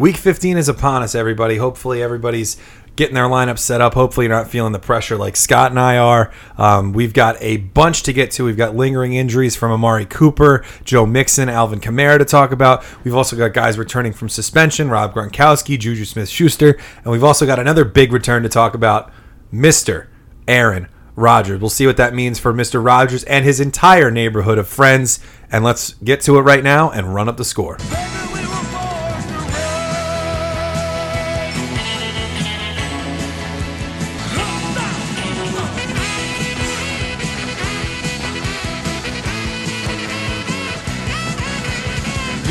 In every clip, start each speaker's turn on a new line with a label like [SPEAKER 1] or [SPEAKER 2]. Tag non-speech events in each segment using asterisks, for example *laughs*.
[SPEAKER 1] Week 15 is upon us, everybody. Hopefully, everybody's getting their lineup set up. Hopefully, you're not feeling the pressure like Scott and I are. Um, we've got a bunch to get to. We've got lingering injuries from Amari Cooper, Joe Mixon, Alvin Kamara to talk about. We've also got guys returning from suspension, Rob Gronkowski, Juju Smith Schuster. And we've also got another big return to talk about, Mr. Aaron Rodgers. We'll see what that means for Mr. Rodgers and his entire neighborhood of friends. And let's get to it right now and run up the score.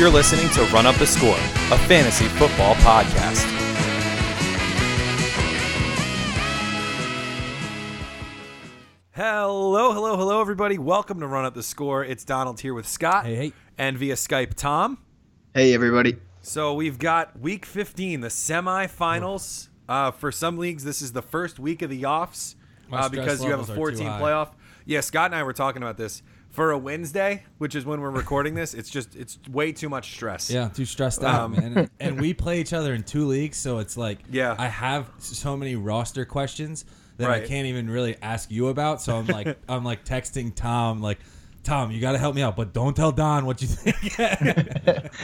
[SPEAKER 2] You're listening to Run Up the Score, a fantasy football podcast.
[SPEAKER 1] Hello, hello, hello, everybody. Welcome to Run Up the Score. It's Donald here with Scott.
[SPEAKER 3] Hey, hey.
[SPEAKER 1] And via Skype, Tom.
[SPEAKER 4] Hey, everybody.
[SPEAKER 1] So we've got week 15, the semifinals. Uh, for some leagues, this is the first week of the offs
[SPEAKER 3] My
[SPEAKER 1] uh,
[SPEAKER 3] stress
[SPEAKER 1] because you have a
[SPEAKER 3] levels are
[SPEAKER 1] 14
[SPEAKER 3] high.
[SPEAKER 1] playoff. Yeah, Scott and I were talking about this. For a Wednesday, which is when we're recording this, it's just it's way too much stress.
[SPEAKER 3] Yeah, too stressed out,
[SPEAKER 1] Um,
[SPEAKER 3] man. And we play each other in two leagues, so it's like,
[SPEAKER 1] Yeah.
[SPEAKER 3] I have so many roster questions that I can't even really ask you about. So I'm like, *laughs* I'm like texting Tom, like, Tom, you got to help me out, but don't tell Don what you think. *laughs*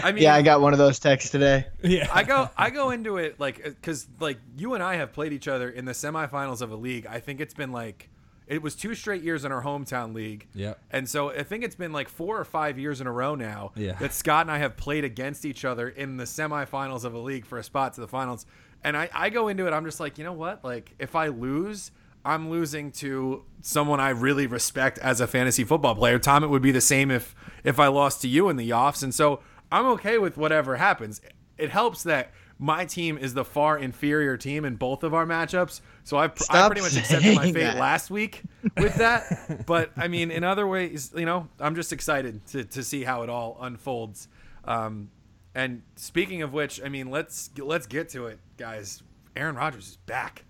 [SPEAKER 1] I mean,
[SPEAKER 4] Yeah, I got one of those texts today.
[SPEAKER 3] yeah,
[SPEAKER 1] I go I go into it like because like you and I have played each other in the semifinals of a league. I think it's been like it was two straight years in our hometown league.
[SPEAKER 3] Yep.
[SPEAKER 1] And so I think it's been like four or five years in a row now
[SPEAKER 3] Yeah.
[SPEAKER 1] that Scott and I have played against each other in the semifinals of a league for a spot to the finals. And I, I go into it, I'm just like, you know what? Like if I lose, I'm losing to someone I really respect as a fantasy football player. Tom, it would be the same if if I lost to you in the offs. And so I'm okay with whatever happens. It helps that my team is the far inferior team in both of our matchups. So I, I
[SPEAKER 4] Stop
[SPEAKER 1] pretty much accepted my fate
[SPEAKER 4] that.
[SPEAKER 1] last week with that. *laughs* but I mean, in other ways, you know, I'm just excited to, to see how it all unfolds. Um, and speaking of which, I mean, let's let's get to it, guys. Aaron Rodgers is back.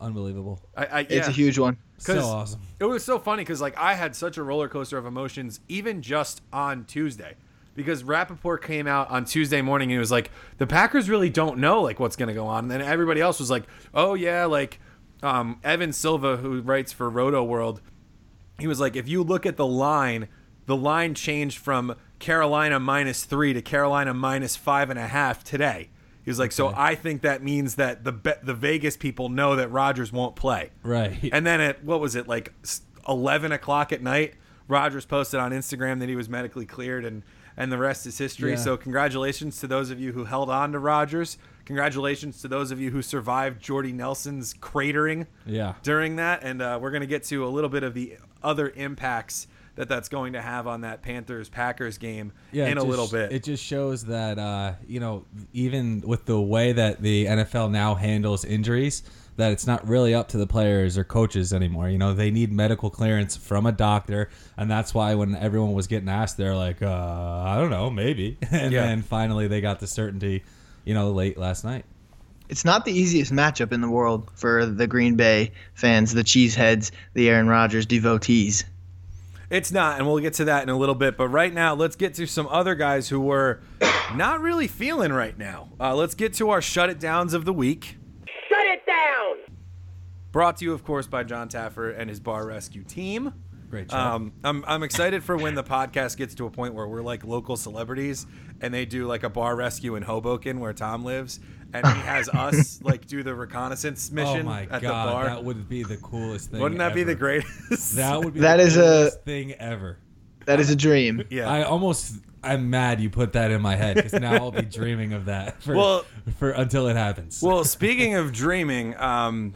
[SPEAKER 3] unbelievable.
[SPEAKER 1] I, I
[SPEAKER 4] It's a huge one.
[SPEAKER 3] So
[SPEAKER 1] 'Cause
[SPEAKER 3] awesome.
[SPEAKER 1] It was so funny because like I had such a roller coaster of emotions even just on Tuesday. Because Rappaport came out on Tuesday morning and he was like, the Packers really don't know like what's gonna go on. And then everybody else was like, Oh yeah, like um, Evan Silva, who writes for Roto World, he was like, if you look at the line, the line changed from Carolina minus three to Carolina minus five and a half today. He was like, so I think that means that the be- the Vegas people know that Rodgers won't play.
[SPEAKER 3] Right.
[SPEAKER 1] And then at what was it like eleven o'clock at night? Rodgers posted on Instagram that he was medically cleared, and and the rest is history.
[SPEAKER 3] Yeah.
[SPEAKER 1] So congratulations to those of you who held on to Rodgers. Congratulations to those of you who survived Jordy Nelson's cratering
[SPEAKER 3] yeah.
[SPEAKER 1] during that, and uh, we're going to get to a little bit of the other impacts that that's going to have on that Panthers Packers game
[SPEAKER 3] yeah,
[SPEAKER 1] in a
[SPEAKER 3] just-
[SPEAKER 1] little bit.
[SPEAKER 3] It just shows that uh, you know, even with the way that the NFL now handles injuries, that it's not really up to the players or coaches anymore. You know, they need medical clearance from a doctor, and that's why when everyone was getting asked, they're like, uh, I don't know, maybe. *laughs* and
[SPEAKER 1] Yeah.
[SPEAKER 3] then finally they got the certainty, you know, late last night.
[SPEAKER 4] It's not the easiest matchup in the world for the Green Bay fans, the Cheeseheads, the Aaron Rodgers devotees.
[SPEAKER 1] It's not, and we'll get to that in a little bit. But right now, let's get to some other guys who were not really feeling right now. Uh, let's get to our shut it downs of the week.
[SPEAKER 5] Shut it down!
[SPEAKER 1] Brought to you, of course, by Jon Taffer and his bar rescue team.
[SPEAKER 3] Great job.
[SPEAKER 1] Um, I'm, I'm excited for when the podcast gets to a point where we're like local celebrities and they do like a bar rescue in Hoboken where Tom lives, and he has *laughs* us like do the reconnaissance mission
[SPEAKER 3] oh
[SPEAKER 1] mission
[SPEAKER 3] my
[SPEAKER 1] at
[SPEAKER 3] god,
[SPEAKER 1] the bar.
[SPEAKER 3] that would be the coolest thing.
[SPEAKER 1] Wouldn't that be the greatest?
[SPEAKER 3] That would be
[SPEAKER 4] That
[SPEAKER 3] the
[SPEAKER 4] is a-
[SPEAKER 3] thing ever.
[SPEAKER 4] That is a dream. *laughs*
[SPEAKER 1] yeah.
[SPEAKER 3] I almost I'm mad you put that in my head because now I'll be *laughs* dreaming of that for,
[SPEAKER 1] Well-
[SPEAKER 3] for until it happens.
[SPEAKER 1] Well, speaking of dreaming, um,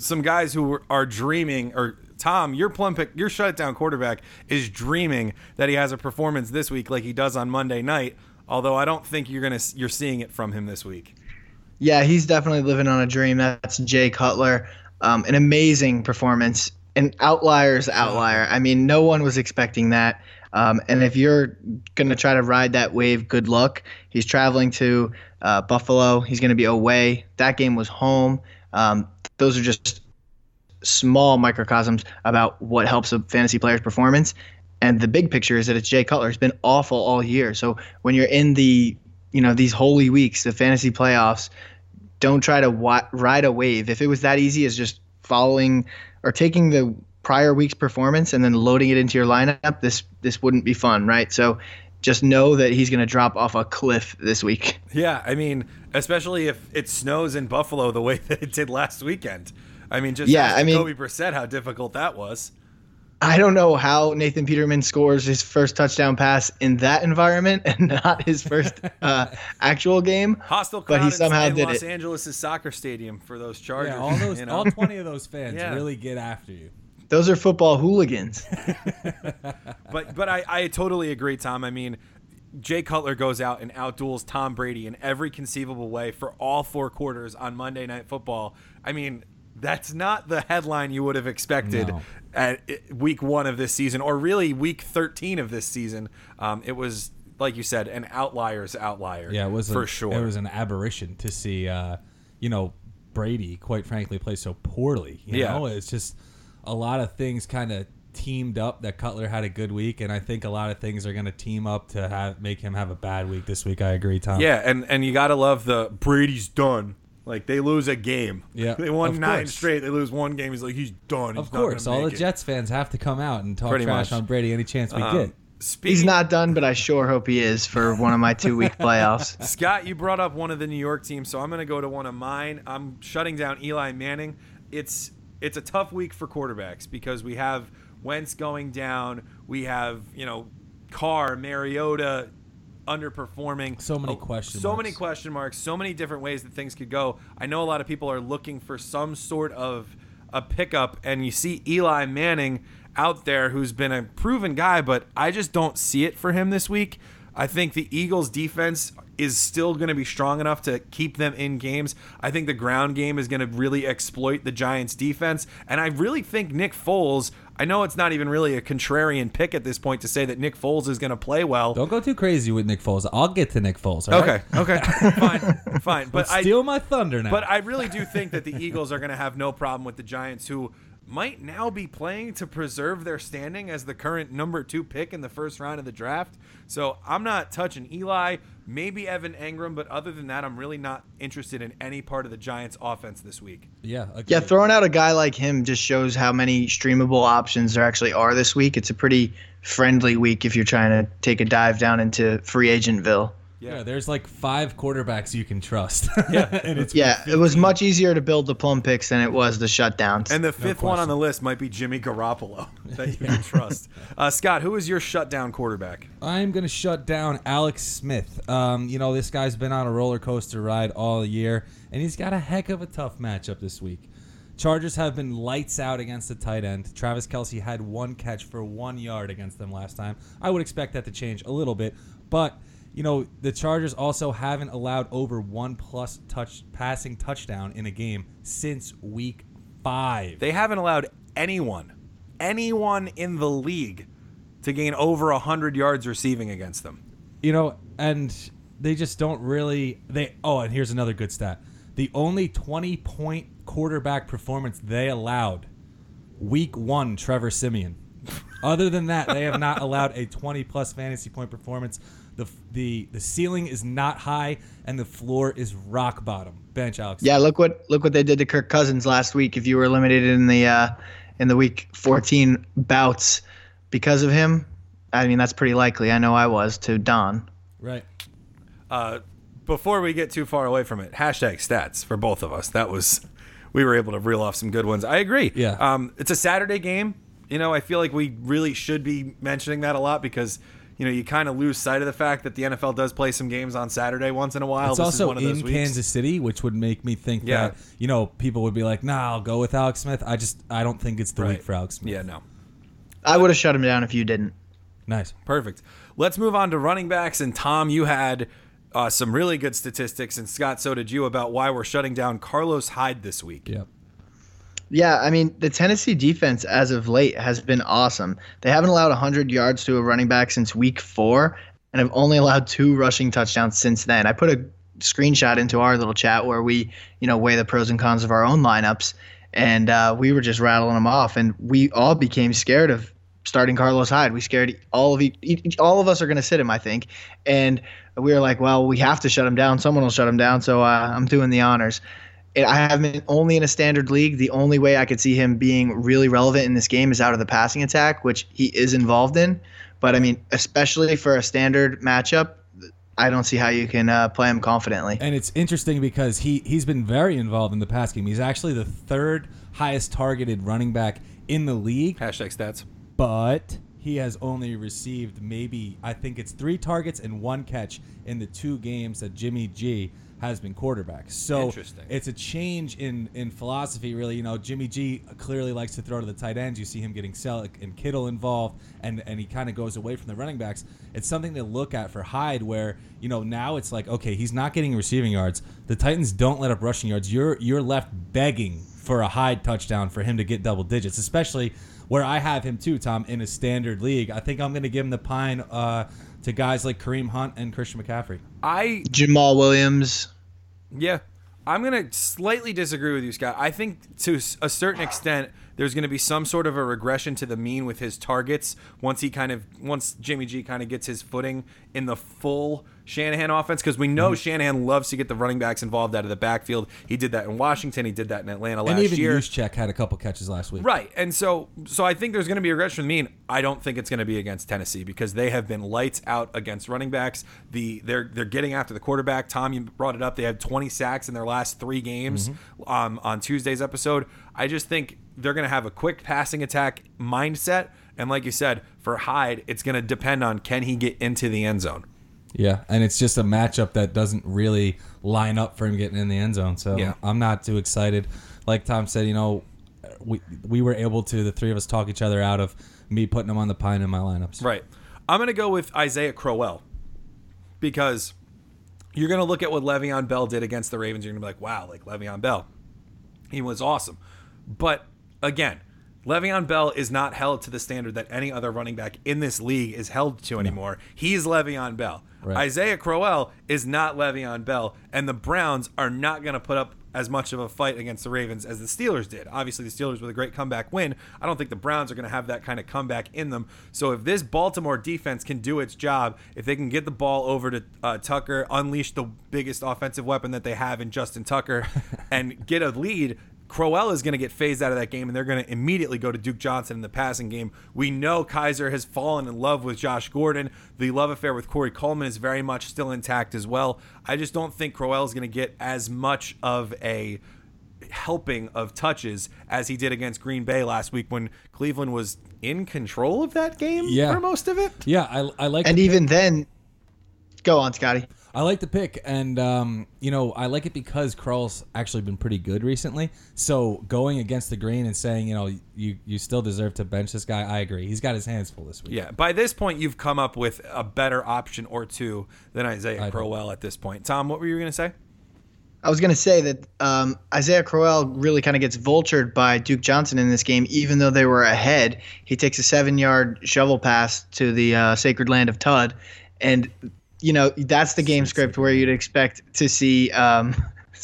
[SPEAKER 1] some guys who are dreaming, or Tom, your plum pick, your shutdown quarterback is dreaming that he has a performance this week like he does on Monday night. Although I don't think you're gonna you're seeing it from him this week.
[SPEAKER 4] Yeah, he's definitely living on a dream. That's Jay Cutler. Um, an amazing performance. An outlier's outlier. I mean, no one was expecting that. Um, and if you're to try to ride that wave, good luck. He's traveling to uh, Buffalo. He's to be away. That game was home. Um, those are just small microcosms about what helps a fantasy player's performance. And the big picture is that it's Jay Cutler. He's been awful all year. So when you're in the you know these holy weeks, the fantasy playoffs. Don't try to wa- ride a wave. If it was that easy as just following or taking the prior week's performance and then loading it into your lineup, this this wouldn't be fun, right? So just know that he's going to drop off a cliff this week.
[SPEAKER 1] Yeah, I mean, especially if it snows in Buffalo the way *laughs* that it did last weekend. I mean, just
[SPEAKER 4] Yeah, I mean-
[SPEAKER 1] Jacoby Brissett how difficult that was.
[SPEAKER 4] I don't know how Nathan Peterman scores his first touchdown pass in that environment and *laughs* not his first *laughs* uh, actual game.
[SPEAKER 1] Hostile
[SPEAKER 4] But
[SPEAKER 1] crowd
[SPEAKER 4] he
[SPEAKER 1] in-
[SPEAKER 4] somehow
[SPEAKER 1] in
[SPEAKER 4] did
[SPEAKER 1] Los
[SPEAKER 4] it.
[SPEAKER 1] Angeles' soccer stadium for those Chargers.
[SPEAKER 3] Yeah, all those,
[SPEAKER 1] you know?
[SPEAKER 3] all twenty of those fans
[SPEAKER 1] Yeah.
[SPEAKER 3] really get after you.
[SPEAKER 4] Those are football hooligans. *laughs*
[SPEAKER 1] But but I, I totally agree, Tom. I mean, Jay Cutler goes out and outduels Tom Brady in every conceivable way for all four quarters on Monday Night Football. I mean, that's not the headline you would have expected
[SPEAKER 3] No.
[SPEAKER 1] at week one of this season, or really week 13 of this season. Um, it was, like you said, an outliers outlier.
[SPEAKER 3] Yeah, it was
[SPEAKER 1] for
[SPEAKER 3] a-
[SPEAKER 1] sure.
[SPEAKER 3] It was an aberration to see, uh, you know, Brady, quite frankly, play so poorly. You
[SPEAKER 1] Yeah.
[SPEAKER 3] know, it's just a lot of things kind of teamed up that Cutler had a good week, and I think a lot of things are going to team up to have make him have a bad week this week. I agree, Tom.
[SPEAKER 1] Yeah, and and you gotta love the Brady's done. Like they lose a game.
[SPEAKER 3] Yeah, *laughs*
[SPEAKER 1] they won
[SPEAKER 3] of
[SPEAKER 1] nine
[SPEAKER 3] course.
[SPEAKER 1] straight. They lose one game. He's like he's done. He's
[SPEAKER 3] of course, all the
[SPEAKER 1] it.
[SPEAKER 3] Jets fans have to come out and talk
[SPEAKER 1] Pretty
[SPEAKER 3] trash
[SPEAKER 1] much.
[SPEAKER 3] on Brady any chance we
[SPEAKER 1] Um,
[SPEAKER 3] get.
[SPEAKER 1] Speaking,
[SPEAKER 4] He's not done, but I sure hope he is for one of my two week *laughs* playoffs.
[SPEAKER 1] Scott, you brought up one of the New York teams, so I'm going to go to one of mine. I'm shutting down Eli Manning. It's it's a tough week for quarterbacks because we have Wentz going down. We have you know Carr, Mariota underperforming.
[SPEAKER 3] So many
[SPEAKER 1] Oh,
[SPEAKER 3] question
[SPEAKER 1] So
[SPEAKER 3] marks.
[SPEAKER 1] many question marks. So many different ways that things could go. I know a lot of people are looking for some sort of a pickup, and you see Eli Manning out there, who's been a proven guy, but I just don't see it for him this week. I think the Eagles' defense is still going to be strong enough to keep them in games. I think the ground game is going to really exploit the Giants' defense, and I really think Nick Foles. I know it's not even really a contrarian pick at this point to say that Nick Foles is going to play well.
[SPEAKER 3] Don't go too crazy with Nick Foles. I'll get to Nick Foles. all right?
[SPEAKER 1] Okay, okay, *laughs* fine, fine. But I,
[SPEAKER 3] Steal my thunder now.
[SPEAKER 1] but I really do think that the Eagles are going to have no problem with the Giants, who might now be playing to preserve their standing as the current number two pick in the first round of the draft. So I'm not touching Eli, maybe Evan Engram, but other than that, I'm really not interested in any part of the Giants' offense this week.
[SPEAKER 3] yeah, agreed.
[SPEAKER 4] Yeah, throwing out a guy like him just shows how many streamable options there actually are this week. It's a pretty friendly week if you're trying to take a dive down into free agentville.
[SPEAKER 3] Yeah, there's like five quarterbacks you can trust. *laughs*
[SPEAKER 1] Yeah.
[SPEAKER 3] and it's
[SPEAKER 4] Yeah, it was much easier to build the plum picks than it was the shutdowns.
[SPEAKER 1] And the fifth one on the list might be Jimmy Garoppolo *laughs* that you can *laughs* trust. Uh, Scott, who is your shutdown quarterback?
[SPEAKER 3] I'm gonna shut down Alex Smith. Um, you know this guy's been on a roller coaster ride all year, and he's got a heck of a tough matchup this week. Chargers have been lights out against the tight end. Travis Kelce had one catch for one yard against them last time. I would expect that to change a little bit, but you know the Chargers also haven't allowed over one plus touch passing touchdown in a game since week five.
[SPEAKER 1] They haven't allowed anyone, anyone in the league, to gain over hundred yards receiving against them.
[SPEAKER 3] you know, and they just don't really. They oh, and here's another good stat: the only 20 point quarterback performance they allowed, week one, Trevor Siemian. Other than that, they have not allowed a 20 plus fantasy point performance. The the the ceiling is not high, and the floor is rock bottom. Bench Alex.
[SPEAKER 4] yeah, look what look what they did to Kirk Cousins last week. If you were eliminated in the uh, in the week 14 bouts because of him, I mean that's pretty likely. I know I was to Don.
[SPEAKER 3] Right.
[SPEAKER 1] Uh, before we get too far away from it, hashtag stats for both of us. That was we were able to reel off some good ones. I agree.
[SPEAKER 3] Yeah.
[SPEAKER 1] Um, it's a Saturday game. You know, I feel like we really should be mentioning that a lot because you know you kind of lose sight of the fact that the NFL does play some games on Saturday once in a while.
[SPEAKER 3] It's
[SPEAKER 1] This is
[SPEAKER 3] also
[SPEAKER 1] one of those
[SPEAKER 3] in
[SPEAKER 1] weeks.
[SPEAKER 3] Kansas City, which would make me think
[SPEAKER 1] Yeah.
[SPEAKER 3] that you know people would be like, "Nah, I'll go with Alex Smith." I just I don't think it's the
[SPEAKER 1] Right.
[SPEAKER 3] week for Alex Smith.
[SPEAKER 1] Yeah. No.
[SPEAKER 4] I would have shut him down if you didn't.
[SPEAKER 3] Nice.
[SPEAKER 1] Perfect. Let's move on to running backs. And Tom, you had uh, some really good statistics, and Scott, so did you, about why we're shutting down Carlos Hyde this week.
[SPEAKER 3] Yep.
[SPEAKER 4] Yeah, I mean, the Tennessee defense as of late has been awesome. They haven't allowed 100 yards to a running back since week four and have only allowed two rushing touchdowns since then. I put a screenshot into our little chat where we, you know, weigh the pros and cons of our own lineups, and uh, we were just rattling them off, and we all became scared of starting Carlos Hyde. We scared all of each, all of us are going to sit him, I think, and we were like, well, we have to shut him down. Someone will shut him down, so uh, I'm doing the honors. And I have him only in a standard league. The only way I could see him being really relevant in this game is out of the passing attack, which he is involved in. But I mean, especially for a standard matchup, I don't see how you can uh, play him confidently.
[SPEAKER 3] And it's interesting because he he's been very involved in the pass game. He's actually the third highest targeted running back in the league,
[SPEAKER 1] Hashtag stats.
[SPEAKER 3] but he has only received maybe I think it's three targets and one catch in the two games that Jimmy G has been quarterback. So it's a change in in philosophy, really. You know, Jimmy G clearly likes to throw to the tight ends. You see him getting Celek and Kittle involved, and and he kind of goes away from the running backs. It's something to look at for Hyde, where you know now it's like okay, he's not getting receiving yards. The Titans don't let up rushing yards. You're you're left begging for a Hyde touchdown for him to get double digits, especially where I have him too, Tom, in a standard league. I think I'm going to give him the pine uh, to guys like Kareem Hunt and Christian McCaffrey.
[SPEAKER 1] I
[SPEAKER 4] Jamaal Williams.
[SPEAKER 1] Yeah. I'm going to slightly disagree with you, Scott. I think to a certain extent, there's going to be some sort of a regression to the mean with his targets once he kind of, once Jimmy G kind of gets his footing in the full Shanahan offense. Because we
[SPEAKER 3] Mm-hmm.
[SPEAKER 1] know Shanahan loves to get the running backs involved out of the backfield. He did that in Washington. He did that in Atlanta last
[SPEAKER 3] and even
[SPEAKER 1] year.
[SPEAKER 3] Juszczyk had a couple catches last week.
[SPEAKER 1] Right. And so so I think there's going to be a regression mean. I don't think it's going to be against Tennessee because they have been lights out against running backs. The they're they're getting after the quarterback. Tom, you brought it up. They had 20 sacks in their last 3 games um, on Tuesday's episode. I just think they're going to have a quick passing attack mindset and like you said, for Hyde, it's going to depend on can he get into the end zone.
[SPEAKER 3] Yeah, and it's just a matchup that doesn't really line up for him getting in the end zone. So
[SPEAKER 1] Yeah.
[SPEAKER 3] I'm not too excited. Like Tom said, you know, we we were able to the three of us talk each other out of me putting him on the pine in my lineups.
[SPEAKER 1] Right. I'm going to go with Isaiah Crowell because you're going to look at what Le'Veon Bell did against the Ravens. You're going to be like, wow, like Le'Veon Bell. He was awesome. But again, Le'Veon Bell is not held to the standard that any other running back in this league is held to anymore. He's Le'Veon Bell.
[SPEAKER 3] Right.
[SPEAKER 1] Isaiah Crowell is not Le'Veon Bell, and the Browns are not going to put up as much of a fight against the Ravens as the Steelers did. Obviously, the Steelers with a great comeback win. I don't think the Browns are going to have that kind of comeback in them. So if this Baltimore defense can do its job, if they can get the ball over to uh, Tucker, unleash the biggest offensive weapon that they have in Justin Tucker, *laughs* and get a lead, Crowell is going to get phased out of that game, and they're going to immediately go to Duke Johnson in the passing game. We know Kizer has fallen in love with Josh Gordon. The love affair with Corey Coleman is very much still intact as well. I just don't think Crowell is going to get as much of a helping of touches as he did against Green Bay last week when Cleveland was in control of that game
[SPEAKER 3] Yeah.
[SPEAKER 1] for most of it.
[SPEAKER 3] Yeah, I, I like
[SPEAKER 4] And even then, go on, Scotty.
[SPEAKER 3] I like the pick, and um, you know I like it because Crowell's actually been pretty good recently. So going against the grain and saying you know you you still deserve to bench this guy, I agree. He's got his hands full this week.
[SPEAKER 1] Yeah, by this point, you've come up with a better option or two than Isaiah
[SPEAKER 3] I-
[SPEAKER 1] Crowell at this point. Tom, what were you going to say?
[SPEAKER 4] I was going to say that um, Isaiah Crowell really kind of gets vultured by Duke Johnson in this game, even though they were ahead. He takes a seven yard shovel pass to the uh, sacred land of Tud. And, you know, that's the game script where you'd expect to see. Um,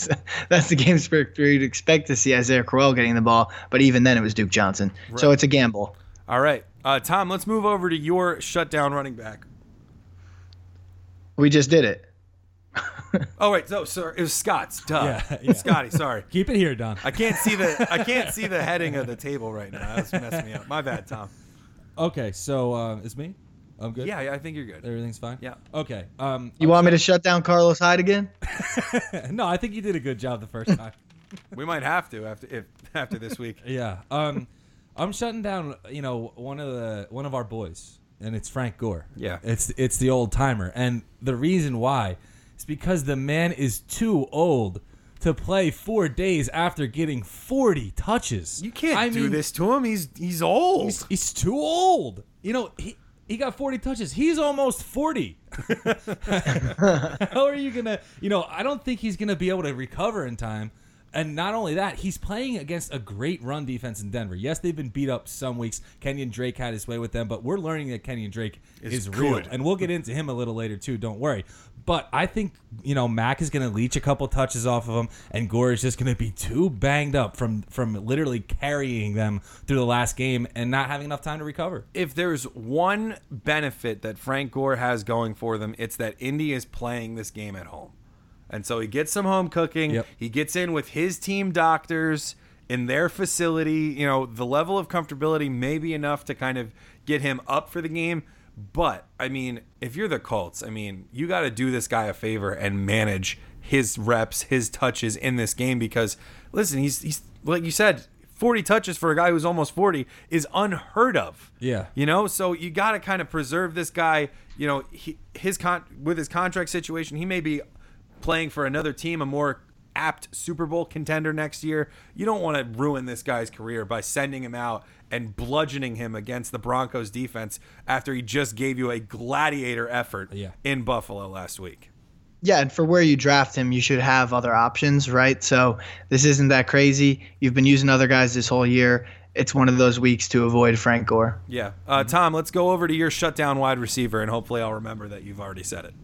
[SPEAKER 4] *laughs* that's the game script where you'd expect to see Isaiah Crowell getting the ball. But even then, it was Duke Johnson. So it's a gamble.
[SPEAKER 1] All right, uh, Tom, let's move over to your shutdown running back.
[SPEAKER 4] We just did it. *laughs*
[SPEAKER 1] Oh wait, no, sir, it was Scott's. Duh,
[SPEAKER 3] Yeah, *laughs* yeah.
[SPEAKER 1] Scotty. Sorry,
[SPEAKER 3] Keep it here, Don.
[SPEAKER 1] I can't see the I can't see the heading of the table right now. That's messing me up. My bad, Tom.
[SPEAKER 3] Okay, so uh, it's me. I'm good.
[SPEAKER 1] Yeah, yeah, I think you're good.
[SPEAKER 3] everything's fine.
[SPEAKER 1] Yeah.
[SPEAKER 3] Okay. Um.
[SPEAKER 4] You want me to shut down Carlos Hyde again? *laughs* *laughs*
[SPEAKER 3] no, I think you did a good job the first time.
[SPEAKER 1] We might have to after if after this week. *laughs*
[SPEAKER 3] yeah. Um, I'm shutting down. You know, one of the one of our boys, and it's Frank Gore.
[SPEAKER 1] Yeah.
[SPEAKER 3] It's it's the old timer, and the reason why is because the man is too old to play four days after getting 40 touches.
[SPEAKER 1] You can't
[SPEAKER 3] I
[SPEAKER 1] do
[SPEAKER 3] mean,
[SPEAKER 1] this to him. He's he's old.
[SPEAKER 3] He's, he's too old. You know, he he got 40 touches. He's almost 40. *laughs* How are you going to, you know, I don't think he's going to be able to recover in time. And not only that, he's playing against a great run defense in Denver. Yes, they've been beat up some weeks. Kenyon Drake had his way with them, but we're learning that Kenyon Drake is,
[SPEAKER 1] Is
[SPEAKER 3] real. And we'll get into him a little later too. Don't worry. But I think you know Mack is going to leech a couple touches off of him, and Gore is just going to be too banged up from from literally carrying them through the last game and not having enough time to recover.
[SPEAKER 1] if there's one benefit that Frank Gore has going for them, it's that Indy is playing this game at home. And so he gets some home cooking.
[SPEAKER 3] Yep.
[SPEAKER 1] He gets in with his team doctors in their facility. You know, the level of comfortability may be enough to kind of get him up for the game. But, I mean, if you're the Colts, I mean, you got to do this guy a favor and manage his reps, his touches in this game because, listen, he's, he's like you said, 40 touches for a guy who's almost 40 is unheard of.
[SPEAKER 3] Yeah.
[SPEAKER 1] You know, so you got to kind of preserve this guy. You know, he, his con with his contract situation, he may be playing for another team, a more apt Super Bowl contender next year. You don't want to ruin this guy's career by sending him out and bludgeoning him against the Broncos defense after he just gave you a gladiator effort
[SPEAKER 3] Yeah.
[SPEAKER 1] in Buffalo last week.
[SPEAKER 4] Yeah, and for where you draft him, you should have other options, right? So this isn't that crazy. You've been using other guys this whole year. It's one of those weeks to avoid Frank Gore.
[SPEAKER 1] Yeah. Uh, Tom, let's go over to your shutdown wide receiver, and hopefully I'll remember that you've already said it.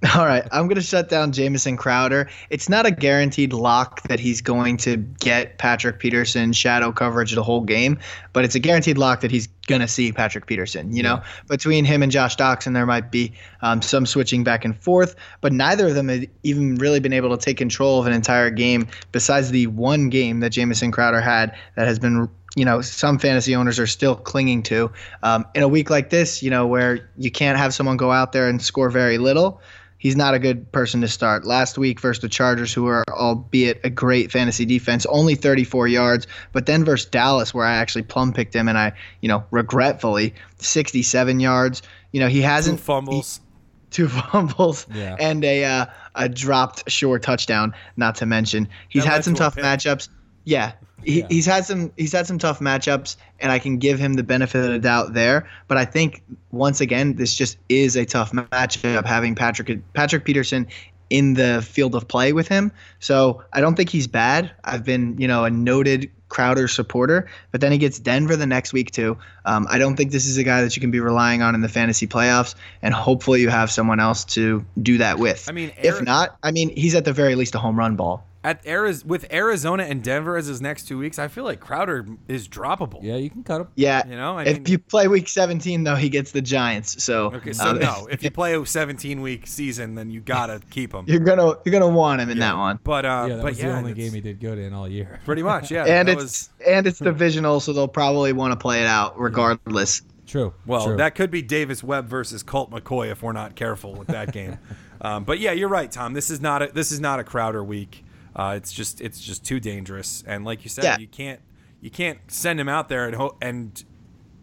[SPEAKER 1] *laughs*
[SPEAKER 4] All right, I'm going to shut down Jamison Crowder. It's not a guaranteed lock that he's going to get Patrick Peterson shadow coverage the whole game, but it's a guaranteed lock that he's going to see Patrick Peterson. You know, between him and Josh Doctson, there might be um, some switching back and forth, but neither of them have even really been able to take control of an entire game besides the one game that Jamison Crowder had that has been you know some fantasy owners are still clinging to um, in a week like this you know where you can't have someone go out there and score very little he's not a good person to start last week versus the chargers who are albeit a great fantasy defense only 34 yards but then versus dallas where i actually plum picked him and i you know regretfully 67 yards you know he hasn't two
[SPEAKER 1] fumbles. *laughs*
[SPEAKER 4] two fumbles
[SPEAKER 3] Yeah.
[SPEAKER 4] and a uh, a dropped short touchdown. Not to mention he's
[SPEAKER 1] That
[SPEAKER 4] had some tough
[SPEAKER 1] pick.
[SPEAKER 4] matchups. Yeah. He,
[SPEAKER 3] Yeah.
[SPEAKER 4] he's had some he's had some tough matchups and I can give him the benefit of the doubt there. But I think once again this just is a tough matchup having Patrick Patrick Peterson in the field of play with him. So I don't think he's bad. I've been you know a noted Crowder supporter. But then he gets Denver the next week too. Um, I don't think this is a guy that you can be relying on in the fantasy playoffs and hopefully you have someone else to do that with.
[SPEAKER 1] I mean,
[SPEAKER 4] if not I mean he's at the very least a home run ball
[SPEAKER 1] At Ariz- with Arizona and Denver as his next two weeks, I feel like Crowder is droppable.
[SPEAKER 3] Yeah, you can cut him.
[SPEAKER 4] Yeah.
[SPEAKER 1] You know, I
[SPEAKER 4] if
[SPEAKER 1] mean-
[SPEAKER 4] you play week 17, though, he gets the Giants. So,
[SPEAKER 1] Okay, so
[SPEAKER 4] um,
[SPEAKER 1] no, *laughs* if you play a 17 week season, then you gotta keep him.
[SPEAKER 4] you're gonna you're gonna want him in that one.
[SPEAKER 1] But uh,
[SPEAKER 3] Yeah, that
[SPEAKER 1] but
[SPEAKER 3] was
[SPEAKER 1] yeah,
[SPEAKER 3] the only
[SPEAKER 1] it's-
[SPEAKER 3] game he did good in all year.
[SPEAKER 1] Pretty much, *laughs* yeah.
[SPEAKER 4] And it's
[SPEAKER 1] was
[SPEAKER 4] and it's divisional, so they'll probably want to play it out regardless.
[SPEAKER 3] True.
[SPEAKER 1] well,
[SPEAKER 3] true.
[SPEAKER 1] that could be Davis Webb versus Colt McCoy if we're not careful with that game. *laughs* um, but yeah, you're right, Tom. This is not a this is not a Crowder week. Uh, it's just it's just too dangerous. And like you said,
[SPEAKER 4] Yeah.
[SPEAKER 1] you can't you can't send him out there and ho- and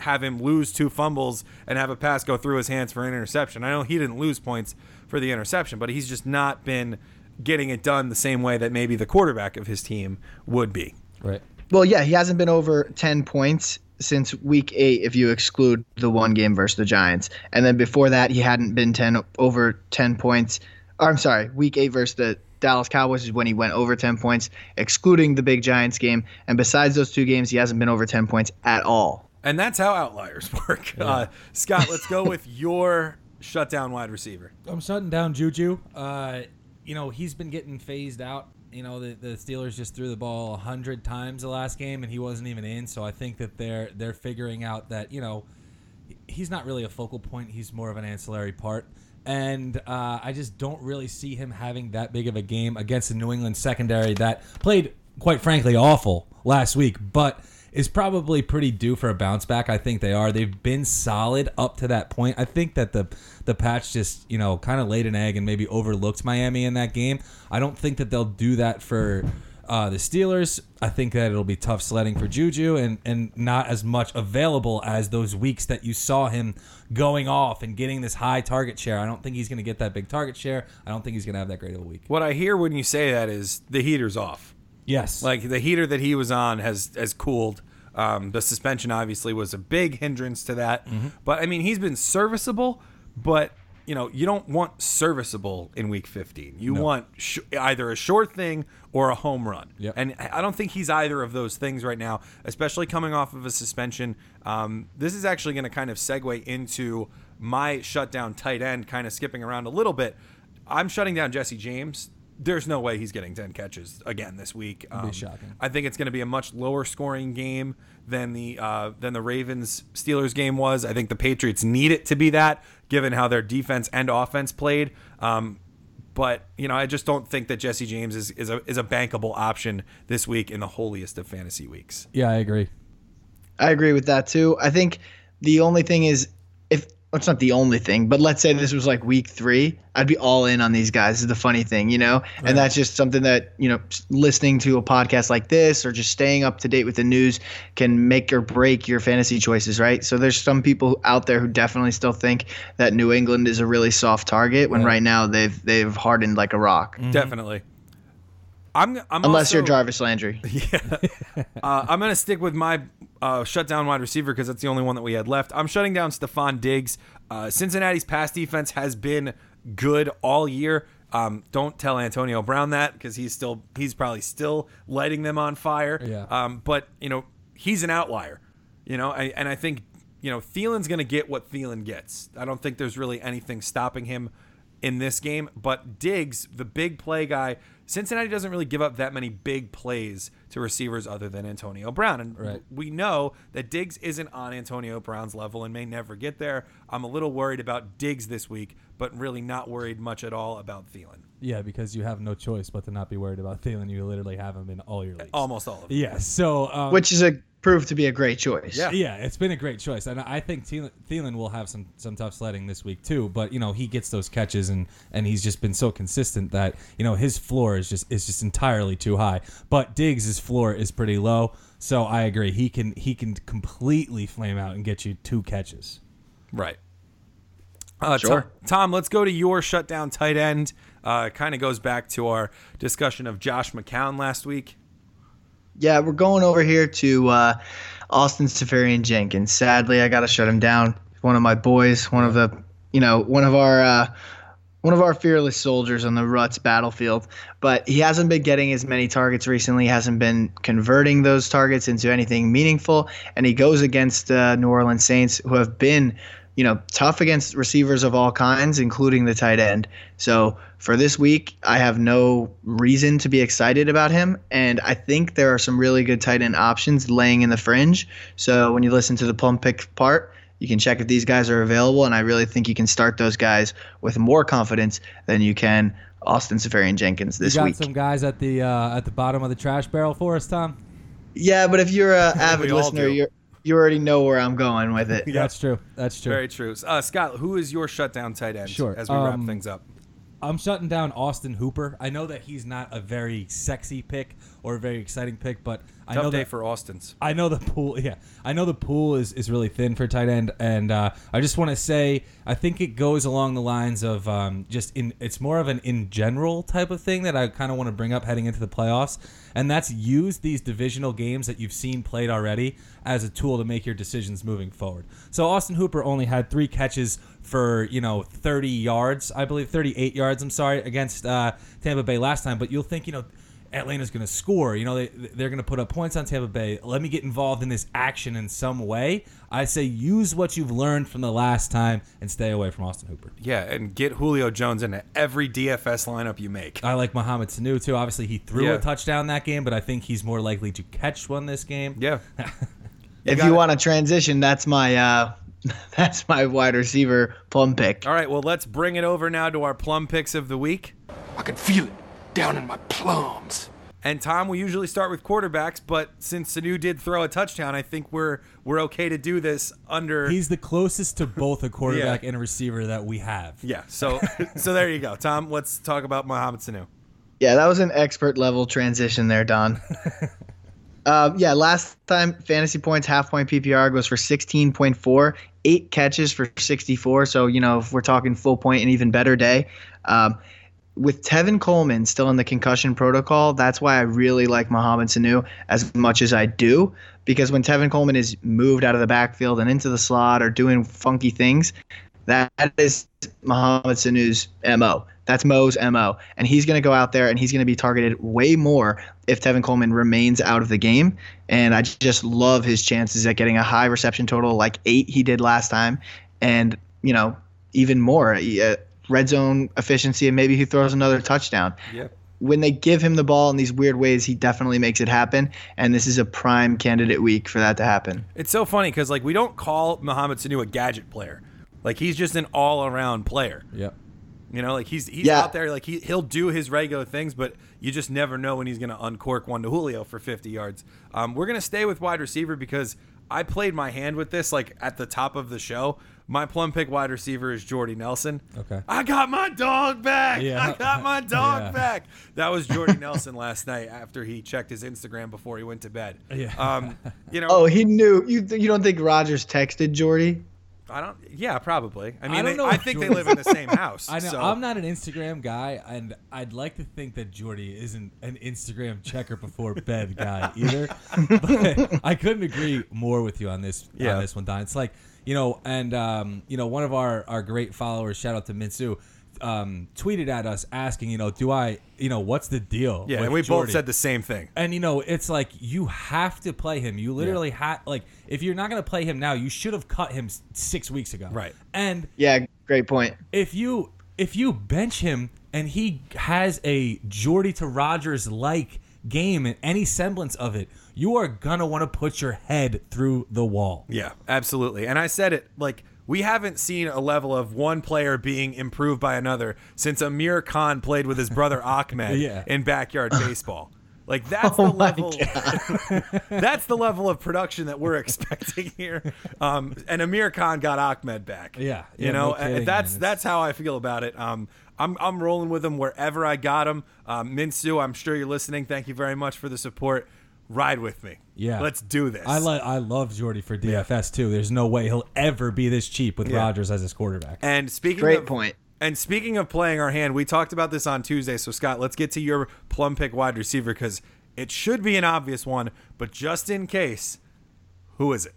[SPEAKER 1] have him lose two fumbles and have a pass go through his hands for an interception. I know he didn't lose points for the interception, but he's just not been getting it done the same way that maybe the quarterback of his team would be.
[SPEAKER 3] right.
[SPEAKER 4] Well, yeah, he hasn't been over 10 points since week eight, if you exclude the one game versus the Giants. And then before that, he hadn't been 10 over 10 points. Or, I'm sorry, week eight versus the Dallas Cowboys is when he went over 10 points, excluding the big Giants game. And besides those two games, he hasn't been over 10 points at all.
[SPEAKER 1] And that's how outliers *laughs* work. Uh, Scott, let's go with your shutdown wide receiver.
[SPEAKER 3] I'm shutting down Juju. Uh, you know, he's been getting phased out. You know, the, the Steelers just threw the ball a hundred times the last game, and he wasn't even in. So I think that they're they're figuring out that you know he's not really a focal point. He's more of an ancillary part. And uh, I just don't really see him having that big of a game against the New England secondary that played, quite frankly, awful last week, but is probably pretty due for a bounce back. I think they are. They've been solid up to that point. I think that the the patch just you know kind of laid an egg and maybe overlooked Miami in that game. I don't think that they'll do that for uh, the Steelers. I think that it'll be tough sledding for Juju and, and not as much available as those weeks that you saw him going off and getting this high target share. I don't think he's going to get that big target share. I don't think he's going to have that great of a week.
[SPEAKER 1] What I hear when you say that is the heater's off.
[SPEAKER 3] Yes.
[SPEAKER 1] Like the heater that he was on has has cooled. Um, the suspension obviously was a big hindrance to that. But I mean, he's been serviceable. But you know, you don't want serviceable in week 15. You
[SPEAKER 3] No.
[SPEAKER 1] want sh- either a short thing or a home run.
[SPEAKER 3] Yep.
[SPEAKER 1] And I don't think he's either of those things right now, especially coming off of a suspension. Um, this is actually going to kind of segue into my shutdown tight end, kind of skipping around a little bit. I'm shutting down Jesse James. There's no way he's getting 10 catches again this week. Um. I think it's going to be a much lower scoring game than the uh, than the Ravens Steelers game was. I think the Patriots need it to be that, given how their defense and offense played. Um, but you know, I just don't think that Jesse James is, is a is a bankable option this week in the holiest of fantasy weeks.
[SPEAKER 3] Yeah, I agree.
[SPEAKER 4] I agree with that too. I think the only thing is if well, it's not the only thing, but let's say this was like week three, I'd be all in on these guys. Is the funny thing, you know, and that's just something that you know, listening to a podcast like this or just staying up to date with the news can make or break your fantasy choices, right? So there's some people out there who definitely still think that New England is a really soft target when right now they've they've hardened like a rock. Mm-hmm.
[SPEAKER 1] Definitely. I'm, I'm
[SPEAKER 4] Unless you're Jarvis Landry. *laughs*
[SPEAKER 1] Uh, I'm going to stick with my uh, shutdown wide receiver because that's the only one that we had left. I'm shutting down Stefon Diggs. Uh, Cincinnati's pass defense has been good all year. Um, don't tell Antonio Brown that because he's still he's probably still lighting them on fire.
[SPEAKER 3] Yeah.
[SPEAKER 1] Um, but you know he's an outlier. You know, I, and I think you know Thielen's going to get what Thielen gets. I don't think there's really anything stopping him in this game. But Diggs, the big play guy, Cincinnati doesn't really give up that many big plays to receivers other than Antonio Brown. And
[SPEAKER 3] Right.
[SPEAKER 1] we know that Diggs isn't on Antonio Brown's level and may never get there. I'm a little worried about Diggs this week, but really not worried much at all about Thielen.
[SPEAKER 3] Yeah, because you have no choice but to not be worried about Thielen. You literally have him in all your leagues.
[SPEAKER 1] Almost all of them.
[SPEAKER 3] Yeah. So um,
[SPEAKER 4] Which is a proved to be a great choice.
[SPEAKER 1] Yeah.
[SPEAKER 3] Yeah, it's been a great choice, and I think Thielen, Thielen will have some some tough sledding this week too. But you know, he gets those catches, and and he's just been so consistent that you know his floor is just is just entirely too high. But Diggs' floor is pretty low, so I agree. He can he can completely flame out and get you two catches.
[SPEAKER 1] Right. Uh,
[SPEAKER 4] Sure.
[SPEAKER 1] Tom, Tom, let's go to your shutdown tight end. Uh, kind of goes back to our discussion of Josh McCown last week.
[SPEAKER 4] Yeah, we're going over here to uh, Austin Seferian-Jenkins. Sadly, I got to shut him down. One of my boys, one of the, you know, one of our, uh, one of our fearless soldiers on the Ruts battlefield. But he hasn't been getting as many targets recently. Hasn't been converting those targets into anything meaningful. And he goes against uh, New Orleans Saints, who have been, you know, tough against receivers of all kinds, including the tight end. So for this week, I have no reason to be excited about him. And I think there are some really good tight end options laying in the fringe. So when you listen to the plum pick part, you can check if these guys are available. And I really think you can start those guys with more confidence than you can Austin Seferian-Jenkins this
[SPEAKER 3] you got
[SPEAKER 4] week.
[SPEAKER 3] some guys at the uh, at the bottom of the trash barrel for us, Tom.
[SPEAKER 4] Yeah, but if you're an *laughs* avid listener,
[SPEAKER 1] do.
[SPEAKER 4] you you already know where I'm going with it.
[SPEAKER 3] That's true. That's true.
[SPEAKER 1] Very true. Uh, Scott, who is your shutdown tight end
[SPEAKER 3] Sure.
[SPEAKER 1] as we wrap
[SPEAKER 3] Um,
[SPEAKER 1] things up?
[SPEAKER 3] I'm shutting down Austin Hooper. I know that he's not a very sexy pick or a very exciting pick, but I know
[SPEAKER 1] Tough day
[SPEAKER 3] that
[SPEAKER 1] for Austin's.
[SPEAKER 3] I know the pool. *laughs* Yeah, I know the pool is, is really thin for tight end, and uh, I just want to say I think it goes along the lines of um, just in. It's more of an in general type of thing that I kind of want to bring up heading into the playoffs, and that's use these divisional games that you've seen played already as a tool to make your decisions moving forward. So Austin Hooper only had three catches for you know 30 yards, I believe 38 yards. I'm sorry against uh, Tampa Bay last time, but you'll think you know. Atlanta's going to score. You know, they, they're going to put up points on Tampa Bay. Let me get involved in this action in some way. I say use what you've learned from the last time and stay away from Austin Hooper.
[SPEAKER 1] Yeah, and get Julio Jones into every DFS lineup you make.
[SPEAKER 3] I like Mohamed Sanu too. Obviously, he threw
[SPEAKER 1] Yeah.
[SPEAKER 3] a touchdown that game, but I think he's more likely to catch one this game.
[SPEAKER 1] Yeah. *laughs*
[SPEAKER 4] if
[SPEAKER 1] got
[SPEAKER 4] you
[SPEAKER 1] it.
[SPEAKER 4] want to transition, that's my uh, *laughs* that's my wide receiver plum pick.
[SPEAKER 1] All right, well, let's bring it over now to our plum picks of the week.
[SPEAKER 6] I can feel it down in my plums.
[SPEAKER 1] And Tom, we usually start with quarterbacks, but since Sanu did throw a touchdown, I think we're we're okay to do this under.
[SPEAKER 3] He's the closest to both a quarterback and a receiver that we have.
[SPEAKER 1] yeah. So *laughs* so there you go, Tom. Let's talk about Mohamed Sanu.
[SPEAKER 4] Yeah, that was an expert level transition there, Don. *laughs* um, yeah, last time fantasy points, half point PPR goes for 16.4, eight catches for 64. So, you know, if we're talking full point, an even better day. Um, with Tevin Coleman still in the concussion protocol, that's why I really like Mohamed Sanu as much as I do. Because when Tevin Coleman is moved out of the backfield and into the slot or doing funky things, That is Mohamed Sanu's MO. That's Mo's MO. And he's going to go out there and he's going to be targeted way more if Tevin Coleman remains out of the game. And I just love his chances at getting a high reception total, like eight he did last time. And, you know, even more uh, red zone efficiency, and maybe he throws another touchdown.
[SPEAKER 1] Yeah.
[SPEAKER 4] When they give him the ball in these weird ways, he definitely makes it happen. And this is a prime candidate week for that to happen.
[SPEAKER 1] It's so funny because like we don't call Mohamed Sanu a gadget player. Like he's just an all around player.
[SPEAKER 3] Yep.
[SPEAKER 1] You know, like he's he's
[SPEAKER 4] Yeah.
[SPEAKER 1] out there, like he he'll do his regular things, but you just never know when he's going to uncork one to Julio for 50 yards. Um, we're going to stay with wide receiver because I played my hand with this like at the top of the show. My plum pick wide receiver is Jordy Nelson.
[SPEAKER 3] Okay.
[SPEAKER 1] I got my dog back.
[SPEAKER 3] Yeah.
[SPEAKER 1] I got my *laughs* dog
[SPEAKER 3] Yeah.
[SPEAKER 1] back. That was Jordy Nelson last night after he checked his Instagram before he went to bed.
[SPEAKER 3] Yeah.
[SPEAKER 1] Um, you *laughs* know,
[SPEAKER 4] Oh, he knew. You you don't think Rodgers texted Jordy?
[SPEAKER 1] I don't. Yeah, probably. I mean, I,
[SPEAKER 3] don't
[SPEAKER 1] they-
[SPEAKER 3] know
[SPEAKER 1] I think they live in the same *laughs* house.
[SPEAKER 3] I know
[SPEAKER 1] so-
[SPEAKER 3] I'm not an Instagram guy, and I'd like to think that Jordy isn't an Instagram checker before bed guy *laughs* either. but I couldn't agree more with you on this
[SPEAKER 1] Yeah.
[SPEAKER 3] on this one, Don. It's like you know, and um, you know, one of our our great followers, shout out to Minsu, um, tweeted at us asking, you know, do I, you know, what's the deal?
[SPEAKER 1] Yeah,
[SPEAKER 3] with
[SPEAKER 1] and we both said the same thing.
[SPEAKER 3] And you know, it's like you have to play him. You literally have like if you're not going to play him now, you should have cut him six weeks ago.
[SPEAKER 1] Right.
[SPEAKER 3] And
[SPEAKER 4] Yeah, great point.
[SPEAKER 3] if you if you bench him and he has a Jordy to Rodgers like game and any semblance of it, you are gonna want to put your head through the wall.
[SPEAKER 1] Yeah, absolutely. And I said it like we haven't seen a level of one player being improved by another since Amir Khan played with his brother *laughs* Ahmed
[SPEAKER 3] Yeah.
[SPEAKER 1] in backyard *laughs* baseball. Like that's the
[SPEAKER 4] Oh my
[SPEAKER 1] level. *laughs* that's the level of production that we're expecting here. Um, and Amir Khan got Ahmed back.
[SPEAKER 3] Yeah,
[SPEAKER 1] you know
[SPEAKER 3] no kidding,
[SPEAKER 1] and that's
[SPEAKER 3] man.
[SPEAKER 1] That's how I feel about it. Um, I'm I'm rolling with him wherever I got him. Um, Minsu, I'm sure you're listening. Thank you very much for the support. Ride with me.
[SPEAKER 3] Yeah.
[SPEAKER 1] let's do this.
[SPEAKER 3] I like I love Jordy for DFS too. There's no way he'll ever be this cheap with
[SPEAKER 1] Yeah.
[SPEAKER 3] Rodgers as his quarterback.
[SPEAKER 1] And speaking
[SPEAKER 4] Great
[SPEAKER 1] of,
[SPEAKER 4] point.
[SPEAKER 1] And speaking of playing our hand, we talked about this on Tuesday. So Scott, let's get to your plum pick wide receiver because it should be an obvious one, but just in case, who is it?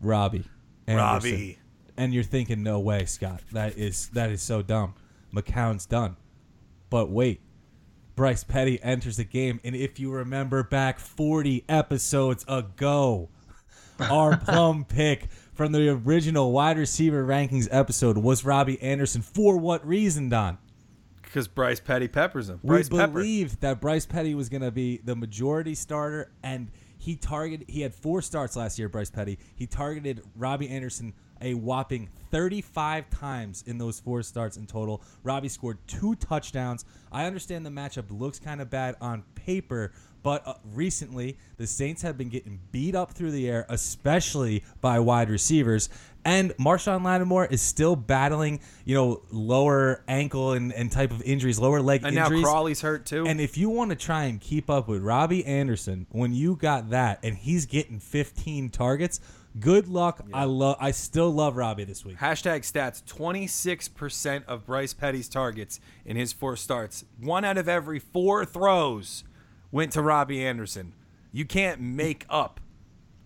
[SPEAKER 3] Robbie. Anderson.
[SPEAKER 1] Robbie.
[SPEAKER 3] And you're thinking, no way, Scott. That is that is so dumb. McCown's done. But wait. Bryce Petty enters the game, and if you remember back 40 episodes ago, *laughs* our plum pick from the original wide receiver rankings episode was Robbie Anderson. For what reason, Don?
[SPEAKER 1] Because Bryce Petty peppers him. Bryce
[SPEAKER 3] we
[SPEAKER 1] Pepper.
[SPEAKER 3] believed that Bryce Petty was going to be the majority starter, and he targeted. He had four starts last year. Bryce Petty. He targeted Robbie Anderson a whopping 35 times in those four starts in total. Robbie scored two touchdowns. I understand the matchup looks kind of bad on paper. But uh, recently, the Saints have been getting beat up through the air, especially by wide receivers. And Marshon Lattimore is still battling, you know, lower ankle and, and type of injuries, lower leg
[SPEAKER 1] and now. Crawley's hurt too.
[SPEAKER 3] And if you want to try and keep up with Robbie Anderson, when you got that and he's getting 15 targets, good luck. I love. I still love Robbie this week.
[SPEAKER 1] Hashtag stats 26% of Bryce Petty's targets in his four starts. One out of every four throws went to Robbie Anderson. You can't make up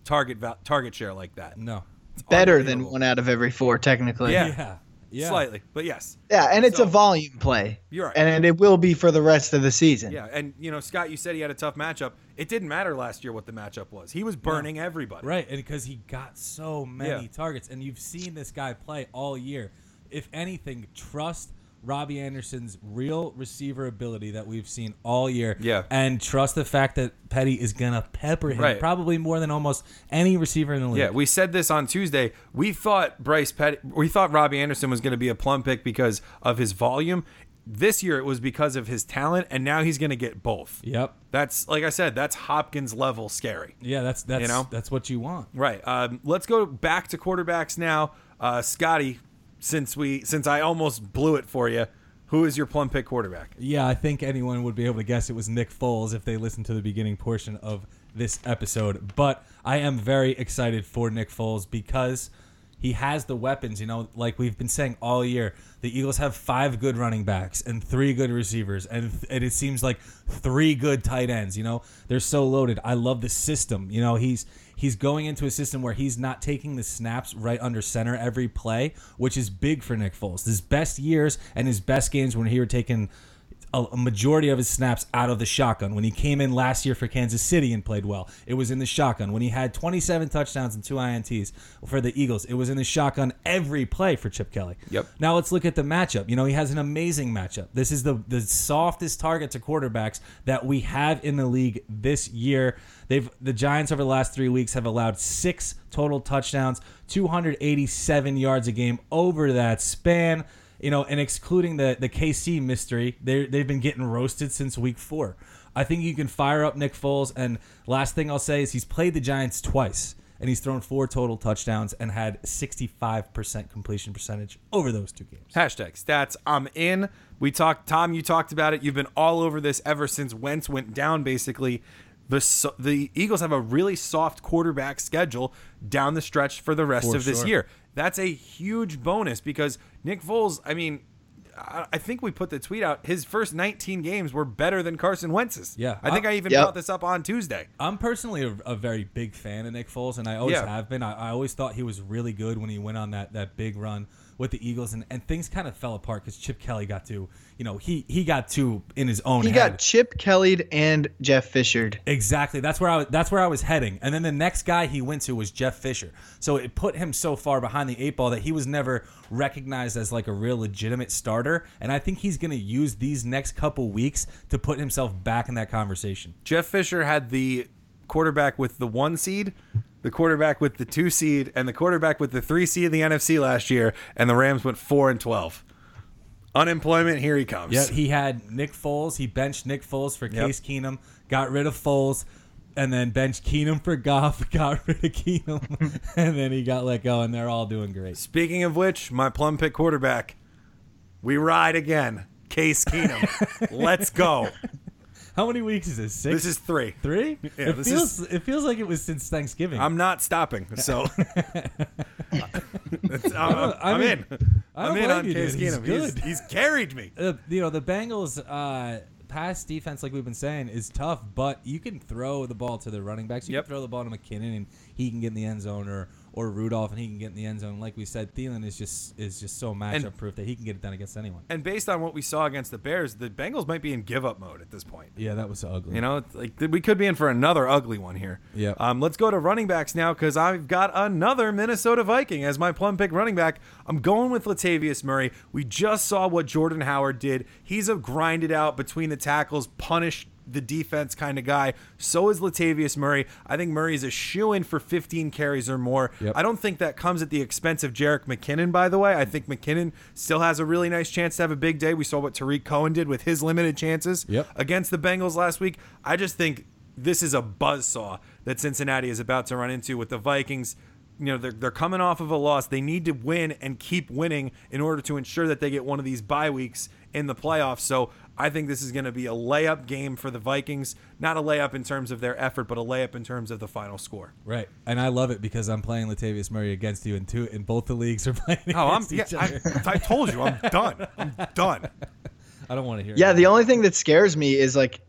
[SPEAKER 1] target val- target share like that.
[SPEAKER 3] No.
[SPEAKER 4] It's better than one out of every four, technically.
[SPEAKER 1] Yeah.
[SPEAKER 3] Yeah. Yeah.
[SPEAKER 1] Slightly, but yes.
[SPEAKER 4] Yeah, and it's
[SPEAKER 1] So-
[SPEAKER 4] a volume play.
[SPEAKER 1] You're right.
[SPEAKER 4] And it will be for the rest of the season.
[SPEAKER 1] Yeah, and you know, Scott, you said he had a tough matchup. It didn't matter last year what the matchup was. He was burning everybody.
[SPEAKER 3] Right, and because he got so many
[SPEAKER 1] Yeah.
[SPEAKER 3] targets, and you've seen this guy play all year. If anything, trust Robbie Anderson's real receiver ability that we've seen all year.
[SPEAKER 1] Yeah.
[SPEAKER 3] and trust the fact that Petty is gonna pepper him
[SPEAKER 1] Right.
[SPEAKER 3] probably more than almost any receiver in the league.
[SPEAKER 1] Yeah, we said this on Tuesday. We thought Bryce Petty, we thought Robbie Anderson was going to be a plum pick because of his volume. This year it was because of his talent, and now he's going to get both.
[SPEAKER 3] Yep.
[SPEAKER 1] That's like I said, that's Hopkins level scary.
[SPEAKER 3] Yeah, that's that's
[SPEAKER 1] You know?
[SPEAKER 3] that's what you want.
[SPEAKER 1] Right. Um, let's go back to quarterbacks now. Uh, Scotty, since we since I almost blew it for you, who is your plum pick quarterback?
[SPEAKER 3] Yeah, I think anyone would be able to guess it was Nick Foles if they listened to the beginning portion of this episode. But I am very excited for Nick Foles because He has the weapons, you know, like we've been saying all year. The Eagles have five good running backs and three good receivers, and, and it seems like three good tight ends. You know, they're so loaded. I love the system. You know, he's he's going into a system where he's not taking the snaps right under center every play, which is big for Nick Foles. His best years and his best games when he were taking a, a majority of his snaps out of the shotgun. When he came in last year for Kansas City and played well, it was in the shotgun. When he had 27 touchdowns and two INTs for the Eagles, it was in the shotgun every play for Chip Kelly.
[SPEAKER 1] Yep.
[SPEAKER 3] Now let's look at the matchup. You know, he has an amazing matchup. This is the the softest target to quarterbacks that we have in the league this year. They've the Giants over the last three weeks have allowed six total touchdowns, 287 yards a game over that span. You know, and excluding the the KC mystery, they they've been getting roasted since week four. I think you can fire up Nick Foles. And last thing I'll say is he's played the Giants twice, and he's thrown four total touchdowns and had 65% completion percentage over those two games.
[SPEAKER 1] Hashtag stats. I'm in. We talked, Tom. You talked about it. You've been all over this ever since Wentz went down. Basically, the the Eagles have a really soft quarterback schedule down the stretch for the rest
[SPEAKER 3] For
[SPEAKER 1] of this year. That's a huge bonus because Nick Foles. I mean, I I think we put the tweet out. His first 19 games were better than Carson Wentz's.
[SPEAKER 3] Yeah.
[SPEAKER 1] I think
[SPEAKER 3] I-
[SPEAKER 1] I even
[SPEAKER 4] Yep.
[SPEAKER 1] brought this up on Tuesday.
[SPEAKER 3] I'm personally a, a very big fan of Nick Foles, and I always
[SPEAKER 1] Yeah.
[SPEAKER 3] have been. I, I always thought he was really good when he went on that, that big run with the Eagles, and, and things kind of fell apart because Chip Kelly got to, you know, he he got to in his own
[SPEAKER 4] He
[SPEAKER 3] head.
[SPEAKER 4] got Chip Kelly'd and Jeff Fishered.
[SPEAKER 3] Exactly. That's where I was, that's where I was heading. And then the next guy he went to was Jeff Fisher. So it put him so far behind the eight ball that he was never recognized as like a real legitimate starter. And I think he's going to use these next couple weeks to put himself back in that conversation.
[SPEAKER 1] Jeff Fisher had the quarterback with the one seed, the quarterback with the two seed, and the quarterback with the three seed in the NFC last year, and the Rams went four and twelve. Unemployment, here he comes.
[SPEAKER 3] Yeah, he had Nick Foles. He benched Nick Foles for Case Keenum, got rid of Foles, and then benched Keenum for Goff, *laughs* got rid of Keenum, *laughs* and then he got let go, and they're all doing great.
[SPEAKER 1] Speaking of which, my plum pick quarterback, we ride again. Case Keenum. *laughs* Let's go.
[SPEAKER 3] How many weeks is this? Six?
[SPEAKER 1] This is three.
[SPEAKER 3] three.
[SPEAKER 1] Yeah,
[SPEAKER 3] it
[SPEAKER 1] this
[SPEAKER 3] feels it feels like it was since Thanksgiving.
[SPEAKER 1] I'm not stopping, so *laughs* I'm,
[SPEAKER 3] I
[SPEAKER 1] I'm
[SPEAKER 3] mean,
[SPEAKER 1] in.
[SPEAKER 3] I
[SPEAKER 1] I'm in on Case
[SPEAKER 3] dude. He's
[SPEAKER 1] He's,
[SPEAKER 3] good.
[SPEAKER 1] he's carried me. *laughs*
[SPEAKER 3] uh, you know the Bengals uh pass defense like we've been saying is tough but you can throw the ball to the running backs you
[SPEAKER 1] Yep.
[SPEAKER 3] can throw the ball to McKinnon and he can get in the end zone or or Rudolph and he can get in the end zone like we said Thielen is just is just so matchup proof that he can get it done against anyone
[SPEAKER 1] And based on what we saw against the Bears, the Bengals might be in give up mode at this point.
[SPEAKER 3] yeah that was ugly
[SPEAKER 1] You know, like we could be in for another ugly one here.
[SPEAKER 3] Yep.
[SPEAKER 1] Um, let's go to running backs now because I've got another Minnesota Viking as my plum pick running back. I'm going with Latavius Murray. We just saw what Jordan Howard did. He's a grinded out between the tackles, punish the defense kind of guy. So is Latavius Murray. I think Murray is a shoe in for 15 carries or more.
[SPEAKER 3] Yep.
[SPEAKER 1] I don't think that comes at the expense of Jerick McKinnon, by the way. I think McKinnon still has a really nice chance to have a big day. We saw what Tarik Cohen did with his limited chances
[SPEAKER 3] Yep.
[SPEAKER 1] against the Bengals last week. I just think this is a buzzsaw that Cincinnati is about to run into with the Vikings. You know, they're, they're coming off of a loss. They need to win and keep winning in order to ensure that they get one of these bye weeks in the playoffs. So I think this is going to be a layup game for the Vikings. Not a layup in terms of their effort, but a layup in terms of the final score.
[SPEAKER 3] right and I love it because I'm playing Latavius Murray against you and two and both the leagues are *laughs* playing
[SPEAKER 1] Oh, I'm,
[SPEAKER 3] against
[SPEAKER 1] yeah,
[SPEAKER 3] other
[SPEAKER 1] I, I told you, I'm done. I'm done. *laughs*
[SPEAKER 3] I don't want to hear
[SPEAKER 4] Yeah,
[SPEAKER 3] it.
[SPEAKER 4] the only thing that scares me is like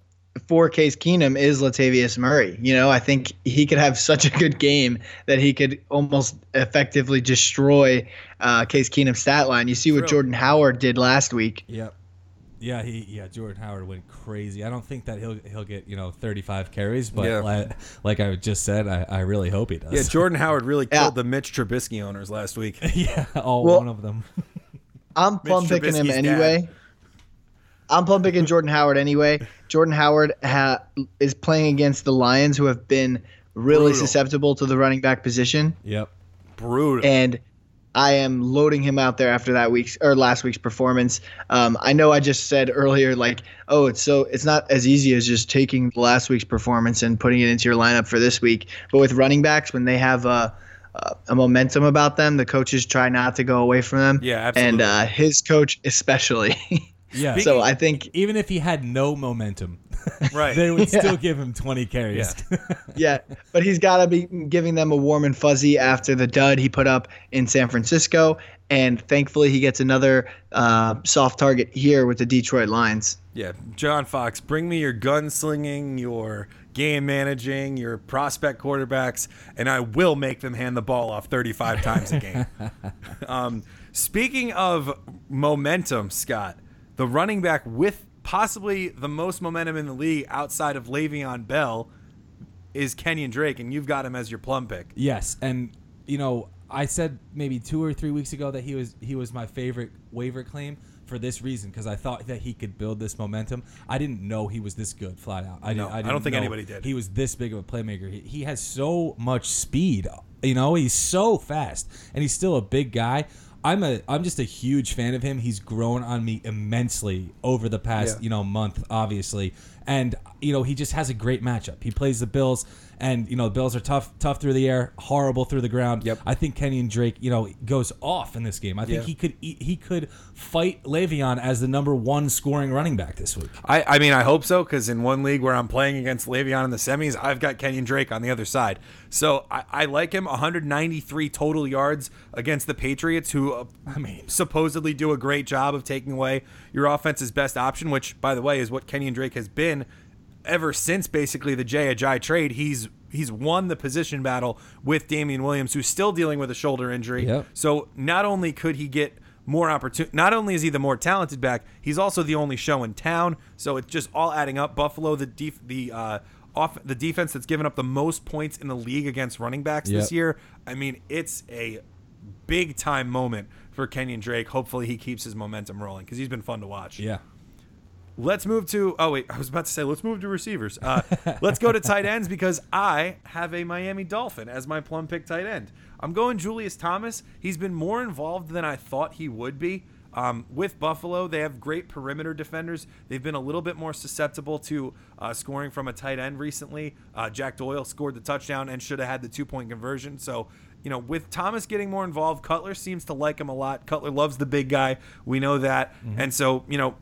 [SPEAKER 4] for Case Keenum is Latavius Murray. You know, I think he could have such a good game that he could almost effectively destroy uh, Case Keenum's stat line. You see what
[SPEAKER 1] True.
[SPEAKER 4] Jordan Howard did last week.
[SPEAKER 3] Yep. Yeah, he yeah Jordan Howard went crazy. I don't think that he'll he'll get you know 35 carries, but
[SPEAKER 1] Yeah.
[SPEAKER 3] like, like I just said, I, I really hope he does.
[SPEAKER 1] Yeah, Jordan Howard really
[SPEAKER 4] Yeah.
[SPEAKER 1] killed the Mitch Trubisky owners last week. *laughs*
[SPEAKER 3] yeah, all
[SPEAKER 4] Well-
[SPEAKER 3] one of them. *laughs*
[SPEAKER 4] I'm plum picking him anyway.
[SPEAKER 1] dad.
[SPEAKER 4] I'm plum picking *laughs* Jordan Howard anyway. Jordan Howard ha- is playing against the Lions, who have been really
[SPEAKER 1] Brutal.
[SPEAKER 4] susceptible to the running back position.
[SPEAKER 3] Yep.
[SPEAKER 1] Brutal.
[SPEAKER 4] and I am loading him out there after that week's or last week's performance. Um, I know I just said earlier, like, oh, it's so it's not as easy as just taking last week's performance and putting it into your lineup for this week. But with running backs, when they have a, a, a momentum about them, the coaches try not to go away from them.
[SPEAKER 1] Yeah, absolutely.
[SPEAKER 4] And uh, his coach especially. *laughs*
[SPEAKER 3] Yeah.
[SPEAKER 4] So I think
[SPEAKER 3] Even if he had no momentum, *laughs*
[SPEAKER 1] Right.
[SPEAKER 3] they would
[SPEAKER 4] Yeah.
[SPEAKER 3] still give him 20 carries.
[SPEAKER 4] yeah, *laughs* but he's got to be giving them a warm and fuzzy after the dud he put up in San Francisco, and thankfully he gets another uh, soft target here with the Detroit Lions.
[SPEAKER 1] Yeah, John Fox, bring me your gunslinging, your game managing, your prospect quarterbacks, and I will make them hand the ball off 35 times a game. *laughs* um, speaking of momentum, Scott, the running back with possibly the most momentum in the league outside of Le'Veon Bell is Kenyan Drake, and you've got him as your plum pick.
[SPEAKER 3] Yes, and you know, I said maybe two or three weeks ago that he was he was my favorite waiver claim for this reason because I thought that he could build this momentum. I didn't know he was this good, flat out. I,
[SPEAKER 1] No,
[SPEAKER 3] didn't,
[SPEAKER 1] I
[SPEAKER 3] didn't
[SPEAKER 1] don't think
[SPEAKER 3] know
[SPEAKER 1] anybody did.
[SPEAKER 3] He was this big of a playmaker. He, he has so much speed. You know, he's so fast, and he's still a big guy. I'm a I'm just a huge fan of him. He's grown on me immensely over the past
[SPEAKER 1] Yeah.
[SPEAKER 3] you know month, obviously, and you know he just has a great matchup. He plays the Bills, and you know the Bills are tough tough through the air, horrible through the ground.
[SPEAKER 1] Yep.
[SPEAKER 3] I think Kenyan Drake, you know, goes off in this game. I think
[SPEAKER 1] Yeah.
[SPEAKER 3] he could he could fight Le'Veon as the number one scoring running back this week.
[SPEAKER 1] I, I mean, I hope so because in one league where I'm playing against Le'Veon in the semis, I've got Kenyan Drake on the other side. So I, I like him. 193 total yards against the Patriots, who uh,
[SPEAKER 3] I mean,
[SPEAKER 1] supposedly do a great job of taking away your offense's best option, which, by the way, is what Kenyan Drake has been ever since basically the Jay Ajayi trade. He's he's won the position battle with Damien Williams, who's still dealing with a shoulder injury.
[SPEAKER 3] Yep.
[SPEAKER 1] So not only could he get more opportunity, not only is he the more talented back, he's also the only show in town. So it's just all adding up. Buffalo, the def- the uh, off the defense that's given up the most points in the league against running backs this year. I mean, it's a big time moment for Kenyan Drake. Hopefully, he keeps his momentum rolling because he's been fun to watch.
[SPEAKER 3] yeah.
[SPEAKER 1] Let's move to. Oh wait, I was about to say let's move to receivers. Uh, let's go to tight *laughs* ends because I have a Miami Dolphin as my plum pick tight end. I'm going Julius Thomas. He's been more involved than I thought he would be. Um, with Buffalo, they have great perimeter defenders. They've been a little bit more susceptible to uh, scoring from a tight end recently. Uh, Jack Doyle scored the touchdown and should have had the two point conversion. So, you know, with Thomas getting more involved, Cutler seems to like him a lot. Cutler loves the big guy. We know that. And so, you know,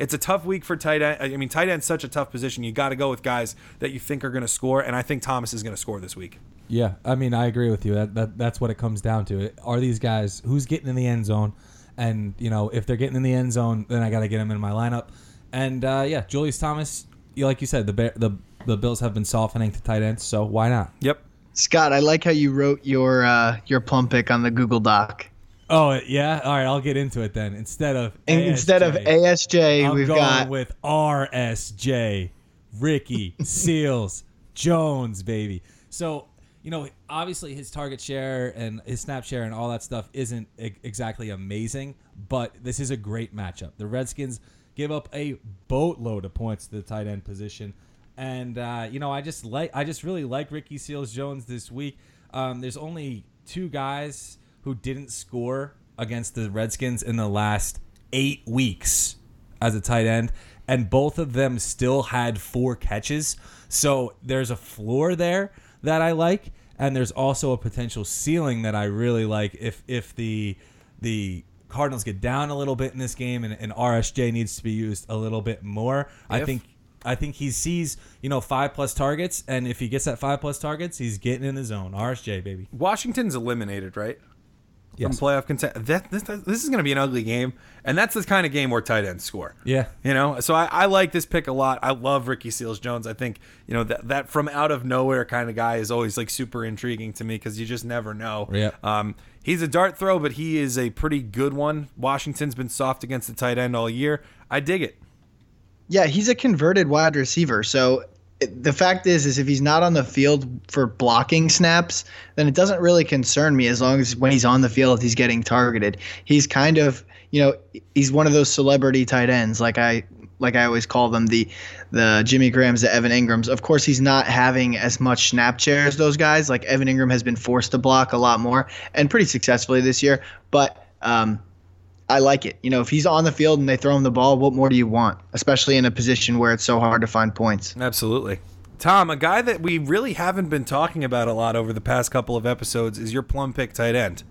[SPEAKER 1] it's a tough week for tight end. I mean, tight end's such a tough position. You got to go with guys that you think are going to score, and I think Thomas is going to score this week.
[SPEAKER 3] Yeah, I mean, I agree with you. That, that that's what it comes down to. Are these guys who's getting in the end zone? And you know, if they're getting in the end zone, then I got to get them in my lineup. And uh, yeah, Julius Thomas, you like you said, the Bear, the the Bills have been softening to tight ends, so why not?
[SPEAKER 1] Yep.
[SPEAKER 4] Scott, I like how you wrote your uh, your plum pick on the Google Doc.
[SPEAKER 3] Oh yeah, all right, I'll get into it then. Instead of
[SPEAKER 4] And instead of
[SPEAKER 3] ASJ,
[SPEAKER 4] ASJ,
[SPEAKER 3] I'm
[SPEAKER 4] we've
[SPEAKER 3] going
[SPEAKER 4] got
[SPEAKER 3] with RSJ, Ricky *laughs* Seals Jones, baby. So you know, obviously his target share and his snap share and all that stuff isn't e- exactly amazing, but this is a great matchup. The Redskins give up a boatload of points to the tight end position, and uh, you know, I just like, I just really like Ricky Seals Jones this week. Um, there's only two guys who didn't score against the Redskins in the last eight weeks as a tight end, and both of them still had four catches. So there's a floor there that I like, and there's also a potential ceiling that I really like if if the the Cardinals get down a little bit in this game and, and RSJ needs to be used a little bit more. I think I think he sees you know five plus targets, and if he gets that five plus targets, he's getting in the zone. RSJ baby.
[SPEAKER 1] Washington's eliminated, right?
[SPEAKER 3] Yes.
[SPEAKER 1] From playoff content. That this, this is going to be an ugly game, and that's the kind of game where tight ends score.
[SPEAKER 3] Yeah.
[SPEAKER 1] You know, so I, I like this pick a lot. I love Ricky Seals Jones. I think you know that that from out of nowhere kind of guy is always like super intriguing to me because you just never know.
[SPEAKER 3] Yeah.
[SPEAKER 1] Um, he's a dart throw, but he is a pretty good one. Washington's been soft against the tight end all year. I dig it.
[SPEAKER 4] Yeah, he's a converted wide receiver. So it- the fact is, is if he's not on the field for blocking snaps, then it doesn't really concern me as long as when he's on the field, he's getting targeted. He's kind of, you know, he's one of those celebrity tight ends, like I, like I always call them, the, the Jimmy Grahams, the Evan Engrams. Of course, he's not having as much snap share as those guys. Like Evan Engram has been forced to block a lot more and pretty successfully this year. But um, I like it. You know, if he's on the field and they throw him the ball, what more do you want? Especially in a position where it's so hard to find points.
[SPEAKER 1] Absolutely. Tom, a guy that we really haven't been talking about a lot over the past couple of episodes is your plum pick tight end.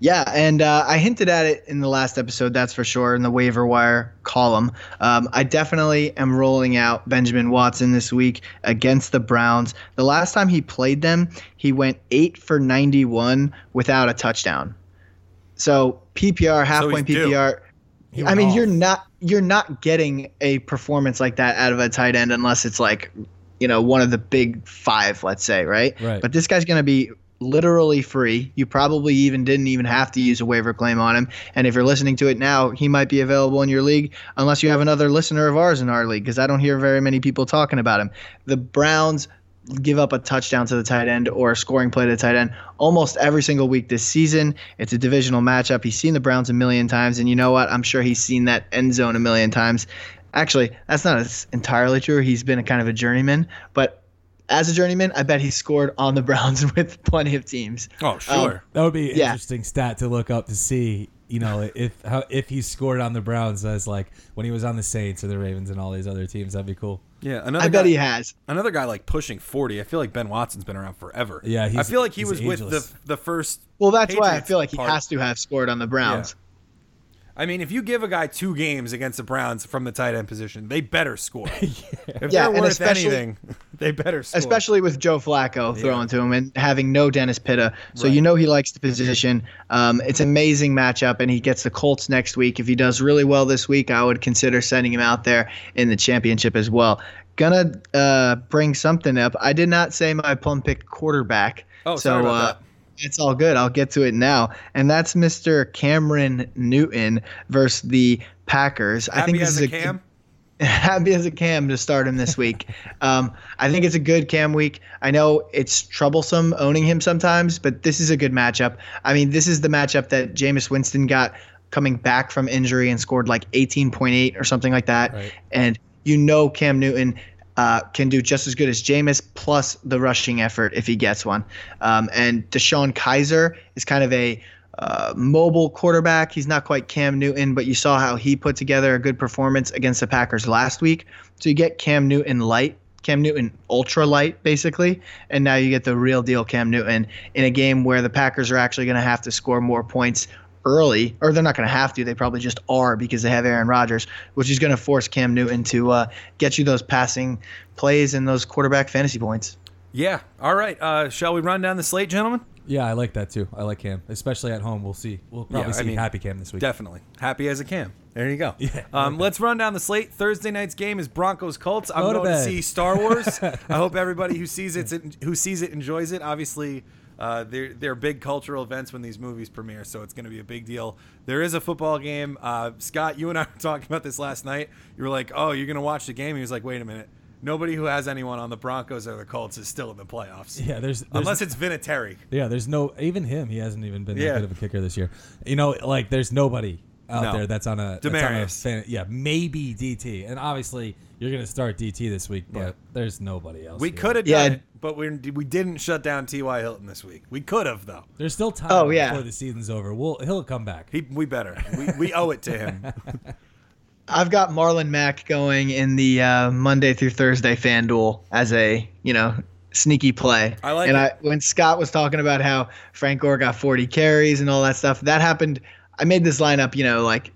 [SPEAKER 4] Yeah, and uh, I hinted at it in the last episode, that's for sure, in the waiver wire column. Um, I definitely am rolling out Benjamin Watson this week against the Browns. The last time he played them, he went 8 for 91 without a touchdown. So PPR, half
[SPEAKER 1] So
[SPEAKER 4] point. PPR. I mean,
[SPEAKER 3] off.
[SPEAKER 4] you're not you're not getting a performance like that out of a tight end unless it's like, you know, one of the big five, let's say, right?
[SPEAKER 3] Right.
[SPEAKER 4] But this guy's going to be literally free. You probably even didn't even have to use a waiver claim on him. And if you're listening to it now, he might be available in your league unless you have another listener of ours in our league because I don't hear very many people talking about him. The Browns give up a touchdown to the tight end or a scoring play to the tight end almost every single week this season. It's a divisional matchup. He's seen the Browns a million times, and you know what? I'm sure he's seen that end zone a million times. Actually, that's not entirely true. He's been a kind of a journeyman, but as a journeyman, I bet he scored on the *laughs* Browns with plenty of teams.
[SPEAKER 1] Oh, um, sure.
[SPEAKER 3] That would be an
[SPEAKER 4] Yeah.
[SPEAKER 3] interesting stat to look up to see. You know, if how if he scored on the Browns as like when he was on the Saints or the Ravens and all these other teams, that'd be cool.
[SPEAKER 1] Yeah, another
[SPEAKER 4] I bet he has.
[SPEAKER 1] another guy like pushing 40. I feel like Ben Watson's been around forever.
[SPEAKER 3] Yeah,
[SPEAKER 1] I feel like he
[SPEAKER 3] he's
[SPEAKER 1] was with the the first.
[SPEAKER 4] Well, that's why I feel like he
[SPEAKER 1] part.
[SPEAKER 4] has to have scored on the Browns.
[SPEAKER 1] I mean, if you give a guy two games against the Browns from the tight end position, they better score. *laughs* If
[SPEAKER 4] Yeah,
[SPEAKER 1] they're
[SPEAKER 4] and
[SPEAKER 1] worth
[SPEAKER 4] especially-
[SPEAKER 1] anything, *laughs* they better score.
[SPEAKER 4] especially with Joe Flacco throwing to him and having no Dennis Pitta. So you know he likes the position. Um, it's an amazing matchup, and he gets the Colts next week. If he does really well this week, I would consider sending him out there in the championship as well. Gonna uh, bring something up. I did not say my plum picked quarterback.
[SPEAKER 1] Oh,
[SPEAKER 4] so,
[SPEAKER 1] sorry about
[SPEAKER 4] uh,
[SPEAKER 1] that.
[SPEAKER 4] It's all good. I'll get to it now. And that's Mr. Cameron Newton versus the Packers. I think this
[SPEAKER 1] as
[SPEAKER 4] is
[SPEAKER 1] a cam. *laughs*
[SPEAKER 4] happy as a cam to start him this week. *laughs* um, I think it's a good cam week. I know it's troublesome owning him sometimes, but this is a good matchup. I mean, this is the matchup that Jameis Winston got coming back from injury and scored like 18.8 or something like that.
[SPEAKER 3] Right.
[SPEAKER 4] And you know Cam Newton uh, can do just as good as Jameis plus the rushing effort if he gets one. Um, and DeShone Kizer is kind of a uh, mobile quarterback. He's not quite Cam Newton, but you saw how he put together a good performance against the Packers last week. So you get Cam Newton light, Cam Newton ultra light, basically, and now you get the real deal Cam Newton in a game where the Packers are actually going to have to score more points early, or they're not going to have to. They probably just are because they have Aaron Rodgers, which is going to force Cam Newton to uh, get you those passing plays and those quarterback fantasy points.
[SPEAKER 1] Yeah. All right. Uh, shall we run down the slate, gentlemen?
[SPEAKER 3] Yeah, I like that too. I like Cam, especially at home. We'll see. We'll probably
[SPEAKER 1] Yeah, I
[SPEAKER 3] see
[SPEAKER 1] mean,
[SPEAKER 3] Happy Cam this week.
[SPEAKER 1] Definitely. Happy as a cam. There you go. *laughs*
[SPEAKER 3] Yeah,
[SPEAKER 1] Um, let's run down the slate. Thursday night's game is Broncos Colts. I'm
[SPEAKER 3] Go
[SPEAKER 1] going to
[SPEAKER 3] bed.
[SPEAKER 1] see Star Wars. *laughs* I hope everybody who sees it who sees it enjoys it. Obviously, uh, they're they're big cultural events when these movies premiere, so it's going to be a big deal. There is a football game. Uh, Scott, you and I were *laughs* talking about this last night. You were like, "Oh, you're going to watch the game?" He was like, "Wait a minute." Nobody who has anyone on the Broncos or the Colts is still in the playoffs.
[SPEAKER 3] Yeah, there's, there's
[SPEAKER 1] Unless it's Vinatieri.
[SPEAKER 3] yeah, there's no even him. He hasn't even been
[SPEAKER 1] Yeah.
[SPEAKER 3] that good of a kicker this year. You know, like there's nobody out
[SPEAKER 1] No.
[SPEAKER 3] there that's on a that's on a
[SPEAKER 1] Demaryius.
[SPEAKER 3] fan, yeah, maybe DT, and obviously you're gonna start DT this week, but
[SPEAKER 1] Yeah.
[SPEAKER 3] there's nobody else.
[SPEAKER 1] We
[SPEAKER 3] here.
[SPEAKER 1] could have
[SPEAKER 4] Yeah.
[SPEAKER 1] it, but we we didn't shut down T.Y. Hilton this week. We could have though.
[SPEAKER 3] There's still time
[SPEAKER 4] Oh, yeah.
[SPEAKER 3] before the season's over. We'll he'll come back.
[SPEAKER 1] He, we better. We, we owe it to him. *laughs*
[SPEAKER 4] I've got Marlon Mack going in the uh, Monday through Thursday FanDuel as a you know sneaky play.
[SPEAKER 1] I like
[SPEAKER 4] and
[SPEAKER 1] it.
[SPEAKER 4] I when Scott was talking about how Frank Gore got 40 carries and all that stuff, that happened. I made this lineup, you know, like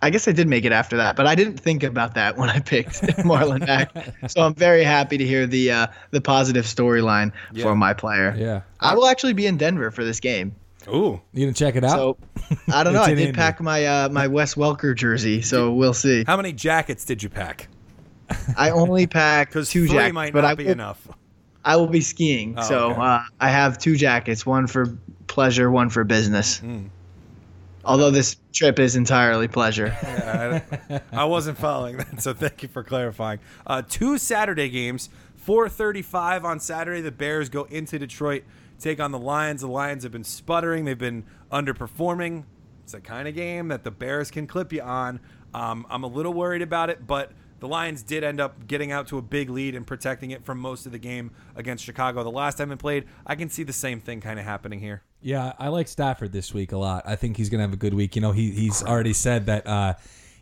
[SPEAKER 4] I guess I did make it after that, but I didn't think about that when I picked *laughs* Marlon Mack. So I'm very happy to hear the uh, the positive storyline
[SPEAKER 1] Yeah.
[SPEAKER 4] for my player.
[SPEAKER 3] Yeah,
[SPEAKER 4] I will actually be in Denver for this game.
[SPEAKER 1] Ooh.
[SPEAKER 3] you gonna check it out?
[SPEAKER 4] So I don't *laughs* know. I did
[SPEAKER 3] Indy.
[SPEAKER 4] pack my uh, my Wes Welker jersey, so we'll see.
[SPEAKER 1] How many jackets did you pack?
[SPEAKER 4] I only pack
[SPEAKER 1] Because *laughs*
[SPEAKER 4] two
[SPEAKER 1] three
[SPEAKER 4] jackets,
[SPEAKER 1] might
[SPEAKER 4] but
[SPEAKER 1] not
[SPEAKER 4] I
[SPEAKER 1] be
[SPEAKER 4] will,
[SPEAKER 1] enough.
[SPEAKER 4] I will be skiing,
[SPEAKER 1] Oh,
[SPEAKER 4] so
[SPEAKER 1] okay.
[SPEAKER 4] uh, I have two jackets, one for pleasure, one for business.
[SPEAKER 1] Hmm.
[SPEAKER 4] Although this trip is entirely pleasure. *laughs*
[SPEAKER 1] I, I wasn't following that, so thank you for clarifying. Uh, two Saturday games. 4:35 on Saturday. The Bears go into Detroit, take on the Lions. The Lions have been sputtering. They've been underperforming. It's a kind of game that the Bears can clip you on. Um, I'm a little worried about it, but the Lions did end up getting out to a big lead and protecting it from most of the game against Chicago. The last time it played, I can see the same thing kind of happening here.
[SPEAKER 3] Yeah, I like Stafford this week a lot. I think he's gonna have a good week. You know, he he's already said that uh,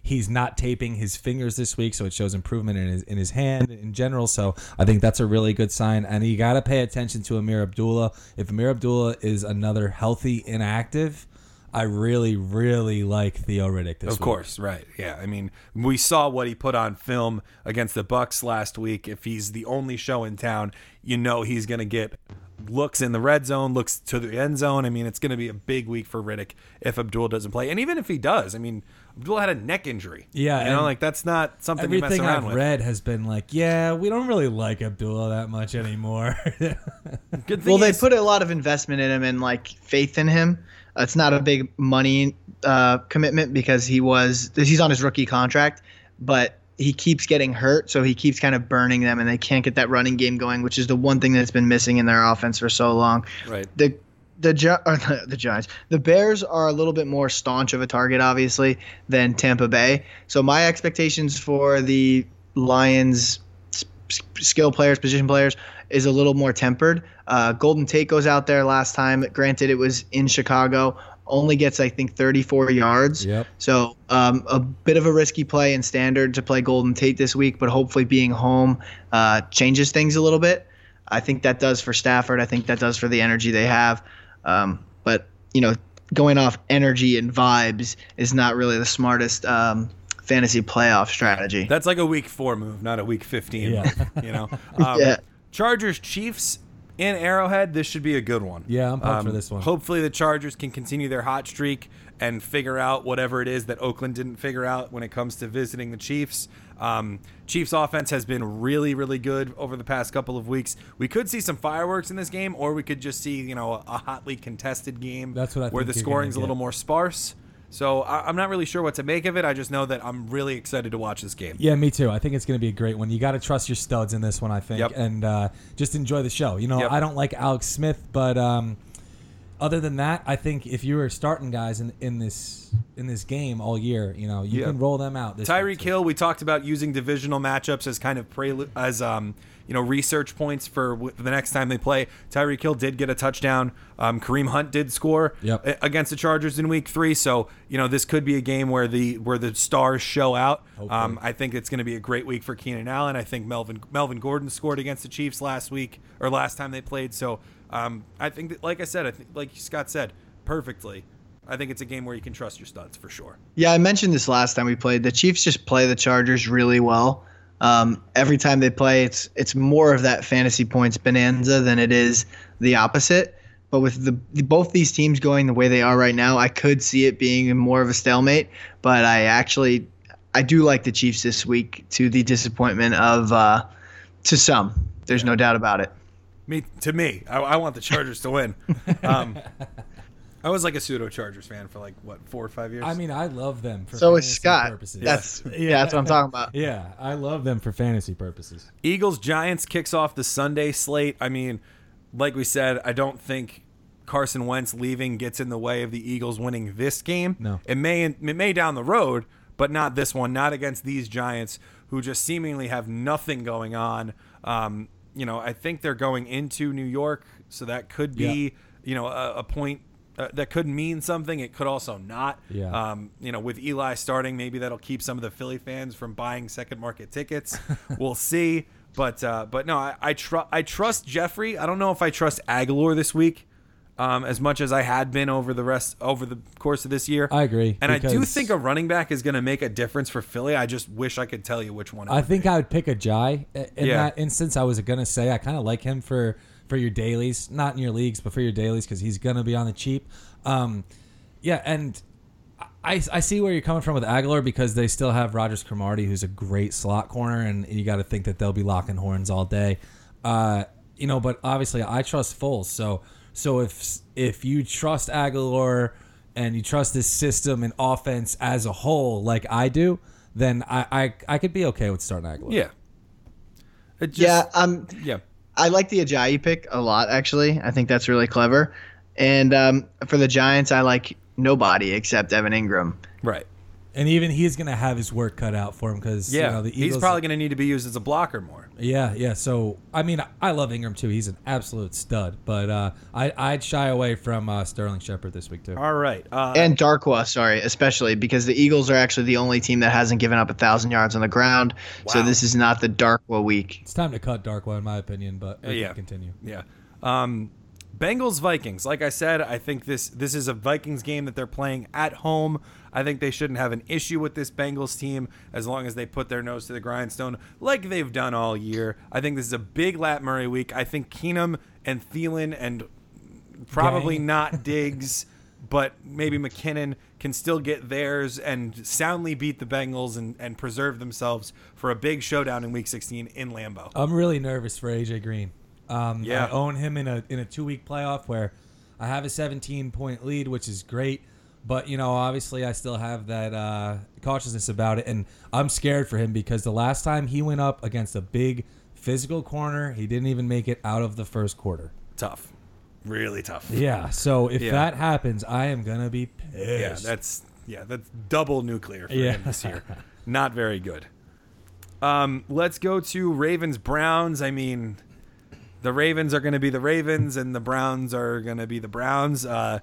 [SPEAKER 3] He's not taping his fingers this week, so it shows improvement in his in his hand in general. So I think that's a really good sign. And you got to pay attention to Ameer Abdullah. If Ameer Abdullah is another healthy inactive, I really really like Theo Riddick this
[SPEAKER 1] Of
[SPEAKER 3] week.
[SPEAKER 1] course, right. Yeah. I mean, we saw what he put on film against the Bucs last week. If he's the only show in town, you know he's going to get looks in the red zone, looks to the end zone. I mean, it's going to be a big week for Riddick if Abdul doesn't play. And even if he does, I mean, Abdul had a neck injury.
[SPEAKER 3] Yeah,
[SPEAKER 1] You know,
[SPEAKER 3] and
[SPEAKER 1] like that's not something you mess
[SPEAKER 3] Everything
[SPEAKER 1] around
[SPEAKER 3] I've
[SPEAKER 1] with.
[SPEAKER 3] read has been like, yeah, we don't really like Abdullah that much anymore. *laughs*
[SPEAKER 1] Good thing
[SPEAKER 4] Well, they put a lot of investment in him and like faith in him. Uh, It's not a big money uh, commitment because he was he's on his rookie contract, but he keeps getting hurt, so he keeps kind of burning them, and they can't get that running game going, which is the one thing that's been missing in their offense for so long.
[SPEAKER 1] Right.
[SPEAKER 4] The the *laughs* the, the Giants, the Bears are a little bit more staunch of a target, obviously, than Tampa Bay. So my expectations for the Lions skill players, position players, is a little more tempered. Uh, Golden Tate goes out there last time. Granted, it was in Chicago. Only gets I think 34 yards.
[SPEAKER 3] Yep.
[SPEAKER 4] So um, a bit of a risky play in standard to play Golden Tate this week, but hopefully being home uh, changes things a little bit. I think that does for Stafford. I think that does for the energy they have. Um, but you know, going off energy and vibes is not really the smartest um, fantasy playoff strategy.
[SPEAKER 1] That's like a week four move, not a week 15
[SPEAKER 3] Yeah.
[SPEAKER 1] you know? *laughs* Um,
[SPEAKER 4] Yeah.
[SPEAKER 1] Chargers, Chiefs in Arrowhead, this should be a good one.
[SPEAKER 3] Yeah, I'm pumped for
[SPEAKER 1] Um,
[SPEAKER 3] this one.
[SPEAKER 1] Hopefully, the Chargers can continue their hot streak and figure out whatever it is that Oakland didn't figure out when it comes to visiting the Chiefs. Um, Chiefs offense has been really, really good over the past couple of weeks. We could see some fireworks in this game, or we could just see, you know, a, a hotly contested game
[SPEAKER 3] That's what I
[SPEAKER 1] where the scoring's a little more sparse. So I, I'm not really sure what to make of it. I just know that I'm really excited to watch this game.
[SPEAKER 3] Yeah, me too. I think it's going to be a great one. You got to trust your studs in this one, I think,
[SPEAKER 1] Yep.
[SPEAKER 3] and uh, just enjoy the show. You know,
[SPEAKER 1] Yep.
[SPEAKER 3] I don't like Alex Smith, but um, other than that, I think if you were starting guys in, in this in this game all year, you know, you
[SPEAKER 1] Yeah.
[SPEAKER 3] can roll them out.
[SPEAKER 1] Tyreek. Hill, we talked about using divisional matchups as kind of prelude, as um, you know, research points for w- the next time they play. Tyreek Hill did get a touchdown. Um, Kareem Hunt did score
[SPEAKER 3] Yep.
[SPEAKER 1] a- against the Chargers in Week Three. So you know, this could be a game where the where the stars show out. Um, I think it's going to be a great week for Keenan Allen. I think Melvin Melvin Gordon scored against the Chiefs last week or last time they played. So um, I think, that, like I said, I think like Scott said perfectly. I think it's a game where you can trust your studs for sure.
[SPEAKER 4] Yeah, I mentioned this last time we played. The Chiefs just play the Chargers really well. Um, every time they play, it's it's more of that fantasy points bonanza than it is the opposite. But with the, the both these teams going the way they are right now, I could see it being more of a stalemate. But I actually I do like the Chiefs this week to the disappointment of uh, to some. There's no doubt about it.
[SPEAKER 1] Me to me, I, I want the Chargers to win. *laughs* Um, I was like a pseudo Chargers fan for like what four or five years.
[SPEAKER 3] I mean, I love them for
[SPEAKER 4] So is
[SPEAKER 3] fantasy
[SPEAKER 4] Scott.
[SPEAKER 3] purposes.
[SPEAKER 4] That's yeah, that's what I'm talking about. *laughs*
[SPEAKER 3] yeah, I love them for fantasy purposes.
[SPEAKER 1] Eagles Giants kicks off the Sunday slate. I mean, like we said, I don't think Carson Wentz leaving gets in the way of the Eagles winning this game.
[SPEAKER 3] No.
[SPEAKER 1] it may it may down the road, but not this one. Not against these Giants who just seemingly have nothing going on. Um, you know, I think they're going into New York, so that could be you know a, a point. Uh, that could mean something. It could also not.
[SPEAKER 3] Yeah.
[SPEAKER 1] Um, you know, with Eli starting, maybe that'll keep some of the Philly fans from buying second market tickets. *laughs* we'll see. But uh, but no, I I, tr- I trust Jeffery. I don't know if I trust Agholor this week, um, as much as I had been over the rest over the course of this year.
[SPEAKER 3] I agree,
[SPEAKER 1] and I do think a running back is going to make a difference for Philly. I just wish I could tell you which one.
[SPEAKER 3] I think
[SPEAKER 1] be.
[SPEAKER 3] I would pick Ajayi. In
[SPEAKER 1] Yeah.
[SPEAKER 3] that instance, I was gonna say I kind of like him for for your dailies, not in your leagues, but for your dailies because he's gonna be on the cheap. Um, yeah, and I, I see where you're coming from with Agholor because they still have Rodgers Cromartie, who's a great slot corner, and you got to think that they'll be locking horns all day. Uh, you know, but obviously I trust Foles. So so if if you trust Agholor and you trust this system and offense as a whole, like I do, then I I, I could be okay with starting Agholor.
[SPEAKER 1] yeah. Just,
[SPEAKER 4] yeah, um,
[SPEAKER 1] yeah.
[SPEAKER 4] I like the Ajayi pick a lot, actually. I think that's really clever. And um, for the Giants, I like nobody except Evan Engram.
[SPEAKER 1] Right.
[SPEAKER 3] And even he's going to have his work cut out for him because
[SPEAKER 1] Yeah,
[SPEAKER 3] you know, the
[SPEAKER 1] he's probably going to need to be used as a blocker more.
[SPEAKER 3] Yeah, yeah. So I mean, I love Engram too. He's an absolute stud. But uh, I I'd shy away from uh, Sterling Shepard this week too.
[SPEAKER 1] All right. Uh,
[SPEAKER 4] and Darkwa, sorry, especially because the Eagles are actually the only team that hasn't given up a thousand yards on the ground. So this is not the Darkwa week.
[SPEAKER 3] It's time to cut Darkwa in my opinion, but we
[SPEAKER 1] yeah.
[SPEAKER 3] can continue.
[SPEAKER 1] Yeah. Um, Bengals Vikings. Like I said, I think this this is a Vikings game that they're playing at home. I think they shouldn't have an issue with this Bengals team as long as they put their nose to the grindstone like they've done all year. I think this is a big Lat Murray week. I think Keenum and Thielen and probably
[SPEAKER 3] Gang.
[SPEAKER 1] not *laughs* Diggs, but maybe McKinnon can still get theirs and soundly beat the Bengals and, and preserve themselves for a big showdown in Week 16 in Lambeau.
[SPEAKER 3] I'm really nervous for AJ Green. Um,
[SPEAKER 1] Yeah.
[SPEAKER 3] I own him in a in a two week playoff where I have a 17 point lead, which is great. But you know, obviously, I still have that uh, cautiousness about it, and I'm scared for him because the last time he went up against a big physical corner, he didn't even make it out of the first quarter.
[SPEAKER 1] Tough. Really tough.
[SPEAKER 3] Yeah. So if
[SPEAKER 1] Yeah.
[SPEAKER 3] that happens, I am gonna be pissed.
[SPEAKER 1] Yeah, that's yeah, that's double nuclear for
[SPEAKER 3] Yeah.
[SPEAKER 1] him this year. *laughs* Not very good. Um, let's go to Ravens Browns. I mean, the Ravens are going to be the Ravens, and the Browns are going to be the Browns. Uh,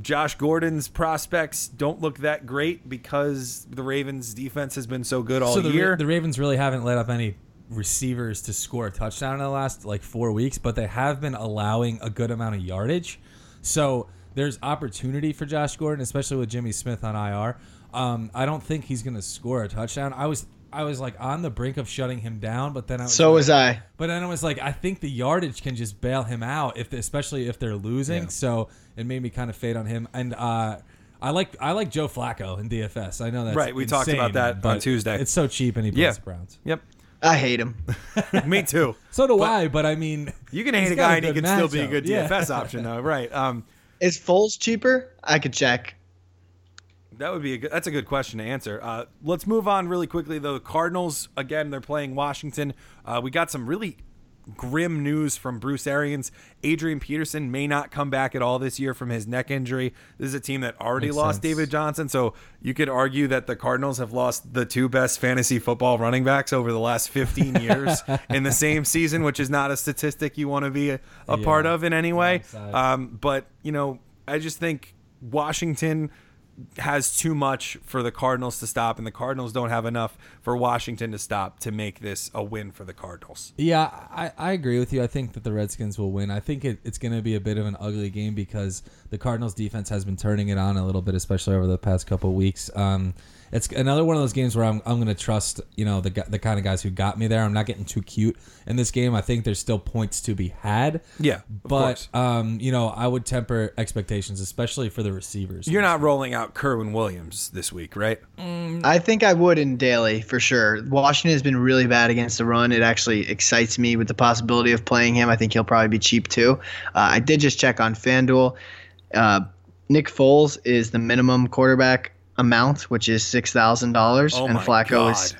[SPEAKER 1] Josh Gordon's prospects don't look that great because the Ravens' defense has been so good all
[SPEAKER 3] so the,
[SPEAKER 1] year.
[SPEAKER 3] the Ravens really haven't let up any receivers to score a touchdown in the last like four weeks, but they have been allowing a good amount of yardage. So there's opportunity for Josh Gordon, especially with Jimmy Smith on IR. Um, I don't think he's going to score a touchdown. I was I was like on the brink of shutting him down, but then I was
[SPEAKER 4] So
[SPEAKER 3] like,
[SPEAKER 4] was I.
[SPEAKER 3] but then I was like, I think the yardage can just bail him out if, especially if they're losing.
[SPEAKER 1] Yeah.
[SPEAKER 3] So it made me kind of fade on him. And uh, I like I like Joe Flacco in DFS. I know that's
[SPEAKER 1] Right, we talked about that on Tuesday.
[SPEAKER 3] It's so cheap, and he plays
[SPEAKER 1] Yeah.
[SPEAKER 3] the Browns.
[SPEAKER 1] yep,
[SPEAKER 4] I hate him. *laughs*
[SPEAKER 1] me too. *laughs*
[SPEAKER 3] So do I. But I mean,
[SPEAKER 1] You can hate a
[SPEAKER 3] got
[SPEAKER 1] guy and he
[SPEAKER 3] good
[SPEAKER 1] can still be a
[SPEAKER 3] matchup.
[SPEAKER 1] good
[SPEAKER 3] Yeah.
[SPEAKER 1] DFS option, though. Right. Um,
[SPEAKER 4] Is Foles cheaper? I could check.
[SPEAKER 1] That would be a good, that's a good question to answer. Uh, let's move on really quickly though. The Cardinals again, they're playing Washington. Uh, we got some really grim news from Bruce Arians. Adrian Peterson may not come back at all this year from his neck injury. This is a team that already
[SPEAKER 3] Makes
[SPEAKER 1] lost
[SPEAKER 3] sense.
[SPEAKER 1] David Johnson, so you could argue that the Cardinals have lost the two best fantasy football running backs over the last 15 *laughs* years in the same season, which is not a statistic you want to be a, a part of in any way. Um, but you know, I just think Washington has too much for the Cardinals to stop, and the Cardinals don't have enough for Washington to stop to make this a win for the Cardinals.
[SPEAKER 3] Yeah, I, I agree with you. I think that the Redskins will win. I think it, it's going to be a bit of an ugly game because the Cardinals defense has been turning it on a little bit, especially over the past couple weeks. Um, it's another one of those games where I'm, I'm going to trust you know the the kind of guys who got me there. I'm not getting too cute in this game. I think there's still points to be had.
[SPEAKER 1] Yeah,
[SPEAKER 3] but um, you know I would temper expectations, especially for the receivers.
[SPEAKER 1] You're not rolling out Kerwynn Williams this week, right?
[SPEAKER 4] I think I would in daily for sure. Washington has been really bad against the run. It actually excites me with the possibility of playing him. I think he'll probably be cheap too. Uh, I did just check on FanDuel. Uh, Nick Foles is the minimum quarterback amount, which is six thousand dollars,
[SPEAKER 1] Oh
[SPEAKER 4] and
[SPEAKER 1] my
[SPEAKER 4] Flacco
[SPEAKER 1] god.
[SPEAKER 4] is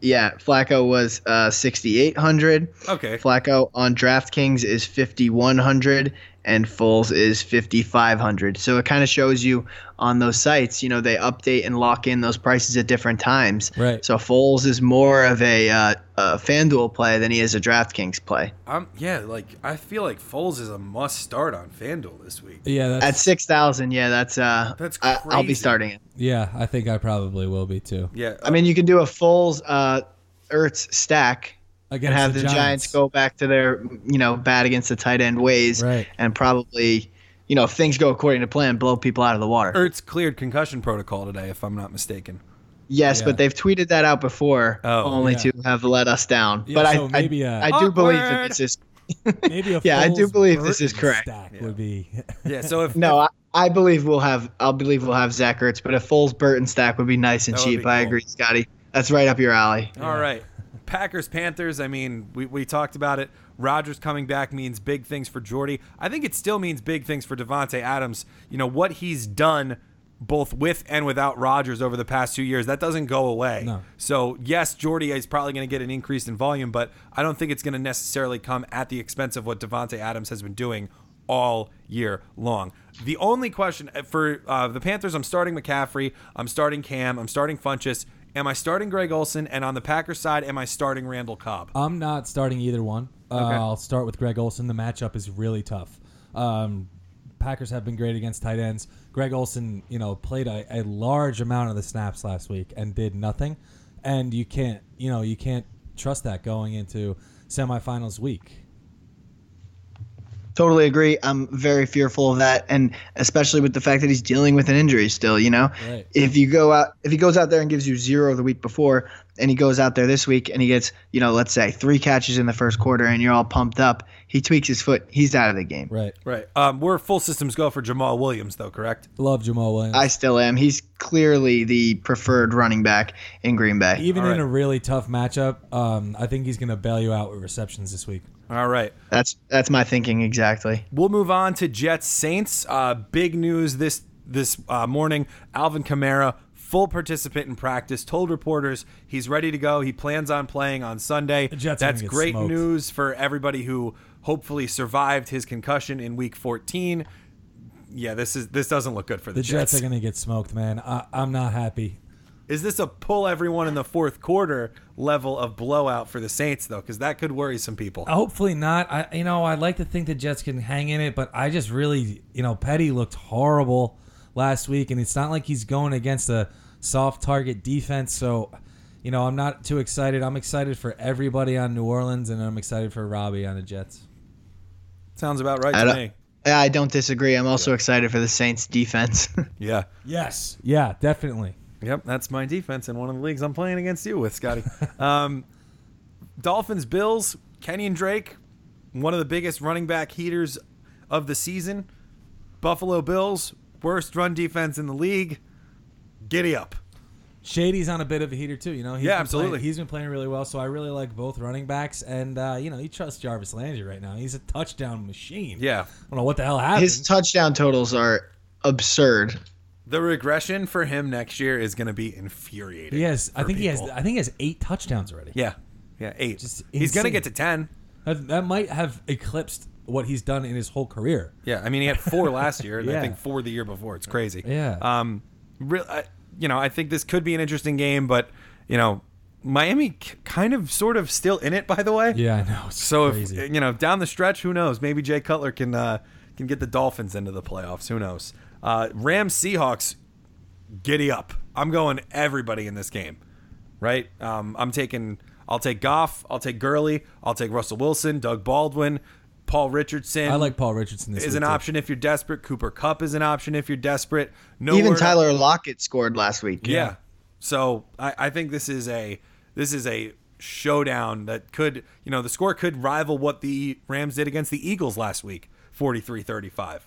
[SPEAKER 4] yeah, Flacco was uh, sixty eight hundred.
[SPEAKER 1] Okay.
[SPEAKER 4] Flacco on DraftKings is 5100 and Foles is 5500. So it kind of shows you on those sites, you know, they update and lock in those prices at different times.
[SPEAKER 3] Right.
[SPEAKER 4] So Foles is more of a, uh, a FanDuel play than he is a DraftKings play.
[SPEAKER 1] Um, yeah, like I feel like Foles is a must start on FanDuel this week.
[SPEAKER 3] Yeah, that's,
[SPEAKER 4] At 6000, yeah, that's uh
[SPEAKER 1] That's
[SPEAKER 4] I, I'll be starting it.
[SPEAKER 3] yeah. I think I probably will be too.
[SPEAKER 1] Yeah,
[SPEAKER 4] I mean, you can do a Foles uh Ertz stack and have the, Giants. go back to their, you know, bad against the tight end ways
[SPEAKER 3] Right.
[SPEAKER 4] and probably, you know, if things go according to plan, blow people out of the water.
[SPEAKER 1] Ertz cleared concussion protocol today, if I'm not mistaken.
[SPEAKER 4] Yes,
[SPEAKER 3] Yeah.
[SPEAKER 4] but they've tweeted that out before,
[SPEAKER 1] Oh.
[SPEAKER 4] only
[SPEAKER 3] Yeah.
[SPEAKER 4] to have let us down.
[SPEAKER 3] Yeah,
[SPEAKER 4] but
[SPEAKER 3] so
[SPEAKER 4] I,
[SPEAKER 3] maybe,
[SPEAKER 4] I,
[SPEAKER 3] uh,
[SPEAKER 4] I do believe that this is *laughs*
[SPEAKER 3] Maybe a *laughs*
[SPEAKER 4] Yeah, I do
[SPEAKER 3] Foles
[SPEAKER 4] believe this is correct.
[SPEAKER 3] Stack would be. *laughs*
[SPEAKER 1] Yeah, so if
[SPEAKER 4] no. I, I believe we'll have. I'll believe we'll have Zach Ertz, but a Foles Burton stack would be nice and cheap.
[SPEAKER 1] be
[SPEAKER 4] I
[SPEAKER 1] cool.
[SPEAKER 4] agree, Scotty. That's right up your alley.
[SPEAKER 1] All right. Packers Panthers. I mean, we, we talked about it. Rodgers coming back means big things for Jordy. I think it still means big things for Davante Adams. You know what he's done both with and without Rodgers over the past two years. That doesn't go away.
[SPEAKER 3] No.
[SPEAKER 1] So yes, Jordy is probably going to get an increase in volume, but I don't think it's going to necessarily come at the expense of what Davante Adams has been doing all year long. The only question uh, for uh, the Panthers, I'm starting McCaffrey, I'm starting Cam, I'm starting Funchess. Am I starting Greg Olsen? And on the Packers side, am I starting Randall Cobb?
[SPEAKER 3] I'm not starting either one. Uh,
[SPEAKER 1] Okay.
[SPEAKER 3] I'll start with Greg Olsen. The matchup is really tough. Um, Packers have been great against tight ends. Greg Olsen, you know, played a, a large amount of the snaps last week and did nothing. And you can't, you know, you can't trust that going into semifinals week.
[SPEAKER 4] Totally agree. I'm very fearful of that, and especially with the fact that he's dealing with an injury still. You know,
[SPEAKER 3] Right.
[SPEAKER 4] if you go out, if he goes out there and gives you zero the week before, and he goes out there this week and he gets, you know, let's say three catches in the first quarter, and you're all pumped up, he tweaks his foot, he's out of the game.
[SPEAKER 3] Right.
[SPEAKER 1] Right. Um, we're full systems go for Jamaal Williams, though, correct?
[SPEAKER 3] Love Jamaal Williams.
[SPEAKER 4] I still am. He's clearly the preferred running back in Green Bay.
[SPEAKER 3] Even
[SPEAKER 1] All
[SPEAKER 3] in
[SPEAKER 1] right.
[SPEAKER 3] a really tough matchup, um, I think he's going to bail you out with receptions this week.
[SPEAKER 1] All right.
[SPEAKER 4] That's that's my thinking exactly.
[SPEAKER 1] We'll move on to Jets Saints. Uh, big news this this uh, morning. Alvin Kamara, full participant in practice, told reporters he's ready to go. He plans on playing on Sunday.
[SPEAKER 3] Jets are
[SPEAKER 1] That's great
[SPEAKER 3] smoked.
[SPEAKER 1] news for everybody who hopefully survived his concussion in Week 14. Yeah, this is this doesn't look good for the, Jets.
[SPEAKER 3] The Jets are going to get smoked, man. I, I'm not happy.
[SPEAKER 1] Is this a pull everyone in the fourth quarter level of blowout for the Saints though? Because that could worry some people.
[SPEAKER 3] Uh, hopefully not. I you know I'd like to think the Jets can hang in it, but I just really you know Petty looked horrible last week, and it's not like he's going against a soft target defense. So you know I'm not too excited. I'm excited for everybody on New Orleans, and I'm excited for Robbie on the Jets.
[SPEAKER 1] Sounds about right to me.
[SPEAKER 4] Yeah, I don't disagree. I'm also excited for the Saints defense. *laughs*
[SPEAKER 1] Yeah.
[SPEAKER 3] Yes. Yeah, definitely.
[SPEAKER 1] Yep, that's my defense in one of the leagues I'm playing against you with, Scotty. *laughs* um, Dolphins, Bills, Kenyan Drake, one of the biggest running back heaters of the season. Buffalo Bills, worst run defense in the league. Giddy up.
[SPEAKER 3] Shady's on a bit of a heater too. You know, he's
[SPEAKER 1] Yeah, absolutely.
[SPEAKER 3] Playing, he's been playing really well, so I really like both running backs, and uh, you know, you trust Jarvis Landry right now. He's a touchdown machine.
[SPEAKER 1] Yeah.
[SPEAKER 3] I don't know what the hell happened.
[SPEAKER 4] His touchdown totals are absurd.
[SPEAKER 1] The regression for him next year is going to be infuriating.
[SPEAKER 3] he has. I think he has. I think he has eight touchdowns already.
[SPEAKER 1] Yeah. Yeah, eight.
[SPEAKER 3] Just
[SPEAKER 1] He's going to get to 10.
[SPEAKER 3] That, that might have eclipsed what he's done in his whole career.
[SPEAKER 1] Yeah, I mean he had four last year, *laughs* and I think four the year before. It's crazy.
[SPEAKER 3] Yeah.
[SPEAKER 1] Um, real, I, you know, I think this could be an interesting game, but you know, Miami k- kind of, sort of, still in it. By the way.
[SPEAKER 3] Yeah, I know. It's
[SPEAKER 1] So
[SPEAKER 3] crazy.
[SPEAKER 1] if you know down the stretch, who knows? Maybe Jay Cutler can uh, can get the Dolphins into the playoffs. Who knows? Uh, Rams Seahawks, giddy up! I'm going everybody in this game, right? Um, I'm taking. I'll take Goff. I'll take Gurley. I'll take Russell Wilson, Doug Baldwin, Paul Richardson.
[SPEAKER 3] I like Paul Richardson this
[SPEAKER 1] is
[SPEAKER 3] week,
[SPEAKER 1] an
[SPEAKER 3] too.
[SPEAKER 1] option if you're desperate. Cooper Kupp is an option if you're desperate. No
[SPEAKER 4] Even Tyler Lockett scored last week.
[SPEAKER 1] yeah. So I, I think this is a this is a showdown that could you know the score could rival what the Rams did against the Eagles last week, 43-35.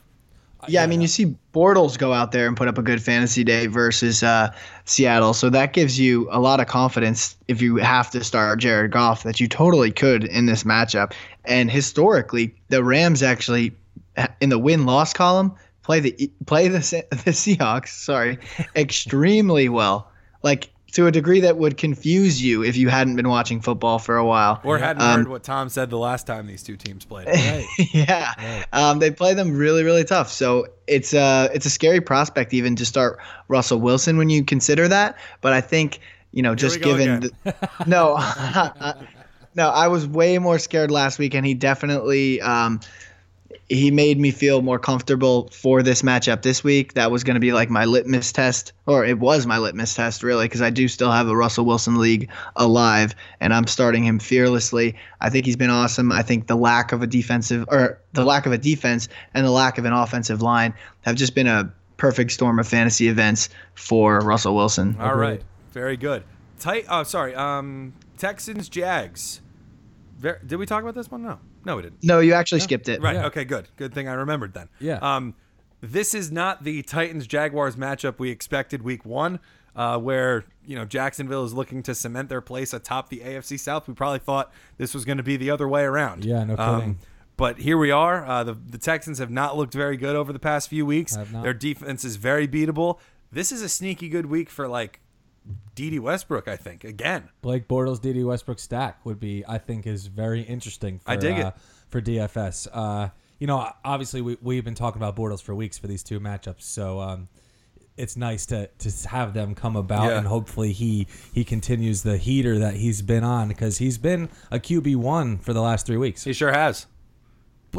[SPEAKER 4] Yeah, I mean, you see Bortles go out there and put up a good fantasy day versus uh, Seattle, so that gives you a lot of confidence if you have to start Jared Goff that you totally could in this matchup. And historically, the Rams actually in the win loss column play the play the *laughs* the Seahawks, sorry, *laughs* extremely well, like to a degree that would confuse you if you hadn't been watching football for a while.
[SPEAKER 1] Or hadn't
[SPEAKER 4] Um,
[SPEAKER 1] heard what Tom said the last time these two teams played. *laughs*
[SPEAKER 4] yeah, um, they play them really, really tough. So it's a it's a scary prospect even to start Russell Wilson when you consider that. But I think you know just
[SPEAKER 1] we
[SPEAKER 4] given the, *laughs* no, *laughs* no, I was way more scared last week, and he definitely um, he made me feel more comfortable for this matchup this week. That was going to be like my litmus test, or it was my litmus test, really, because I do still have a Russell Wilson league alive, and I'm starting him fearlessly. I think he's been awesome. I think the lack of a defensive, or the lack of a defense, and the lack of an offensive line have just been a perfect storm of fantasy events for Russell Wilson.
[SPEAKER 1] All right,
[SPEAKER 3] Agreed.
[SPEAKER 1] very good. Tight. Oh, sorry. Um, Texans Jags. Ver- did we talk about this one? No, no, we didn't.
[SPEAKER 4] No, you actually skipped it.
[SPEAKER 1] Right.
[SPEAKER 3] Yeah.
[SPEAKER 1] Okay. Good. Good thing I remembered then.
[SPEAKER 3] Yeah.
[SPEAKER 1] Um, this is not the Titans Jaguars matchup we expected week one, uh, where you know Jacksonville is looking to cement their place atop the AFC South. We probably thought this was going to be the other way around.
[SPEAKER 3] Yeah, no
[SPEAKER 1] Um,
[SPEAKER 3] kidding.
[SPEAKER 1] but here we are. Uh, the the Texans have not looked very good over the past few weeks.
[SPEAKER 3] Have not.
[SPEAKER 1] Their defense is very beatable. This is a sneaky good week for like Dede Westbrook. I think again.
[SPEAKER 3] Blake Bortles, Dede Westbrook stack would be, I think, is very interesting. For,
[SPEAKER 1] I dig it.
[SPEAKER 3] uh, for DFS. Uh, you know, obviously we we've been talking about Bortles for weeks for these two matchups, so um, it's nice to to have them come about,
[SPEAKER 1] Yeah.
[SPEAKER 3] and hopefully he he continues the heater that he's been on because he's been a QB one for the last three weeks.
[SPEAKER 1] He sure has.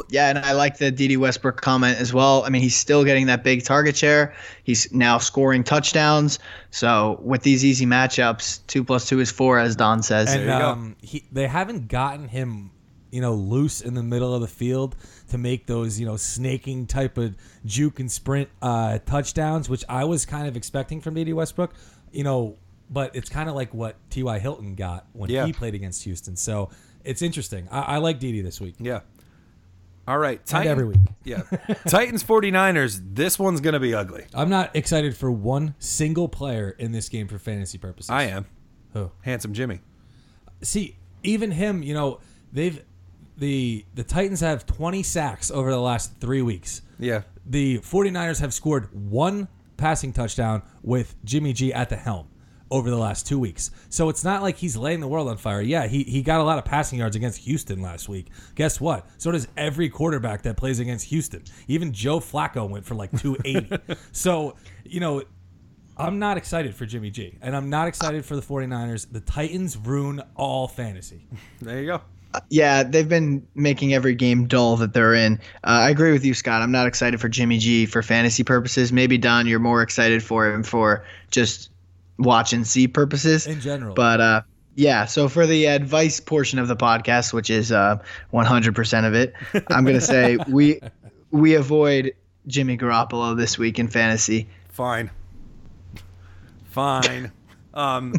[SPEAKER 4] Yeah, and I like the Dede Westbrook comment as well. I mean, he's still getting that big target share. He's now scoring touchdowns. So with these easy matchups, two plus two is four, as Don says.
[SPEAKER 3] and
[SPEAKER 1] you go.
[SPEAKER 3] um, he they haven't gotten him you know loose in the middle of the field to make those you know snaking type of juke and sprint uh, touchdowns, which I was kind of expecting from Dede Westbrook. You know, but it's kind of like what T.Y. Hilton got when
[SPEAKER 1] Yeah.
[SPEAKER 3] he played against Houston. So it's interesting. I, I like Dede this week.
[SPEAKER 1] Yeah. All right. Titan-
[SPEAKER 3] every week. *laughs*
[SPEAKER 1] Yeah. Titans 49ers. This one's going to be ugly.
[SPEAKER 3] I'm not excited for one single player in this game for fantasy purposes.
[SPEAKER 1] I am.
[SPEAKER 3] Who?
[SPEAKER 1] Handsome Jimmy.
[SPEAKER 3] see even him you know they've the the titans have 20 sacks over the last three weeks
[SPEAKER 1] Yeah.
[SPEAKER 3] the 49ers have scored one passing touchdown with jimmy g at the helm over the last two weeks so it's not like he's laying the world on fire yeah he, he got a lot of passing yards against houston last week guess what so does every quarterback that plays against houston even joe flacco went for like 280 *laughs* so you know I'm not excited for Jimmy G, and I'm not excited for the 49ers. The Titans ruin all fantasy.
[SPEAKER 1] There you go.
[SPEAKER 4] Yeah, they've been making every game dull that they're in. Uh, I agree with you, Scott. I'm not excited for Jimmy G for fantasy purposes. Maybe Don, you're more excited for him for just watch and see purposes
[SPEAKER 3] In general.
[SPEAKER 4] But uh, yeah, so for the advice portion of the podcast, which is uh, 100% of it, *laughs* I'm gonna say we we avoid Jimmy Garoppolo this week in fantasy.
[SPEAKER 1] Fine. Fine. um,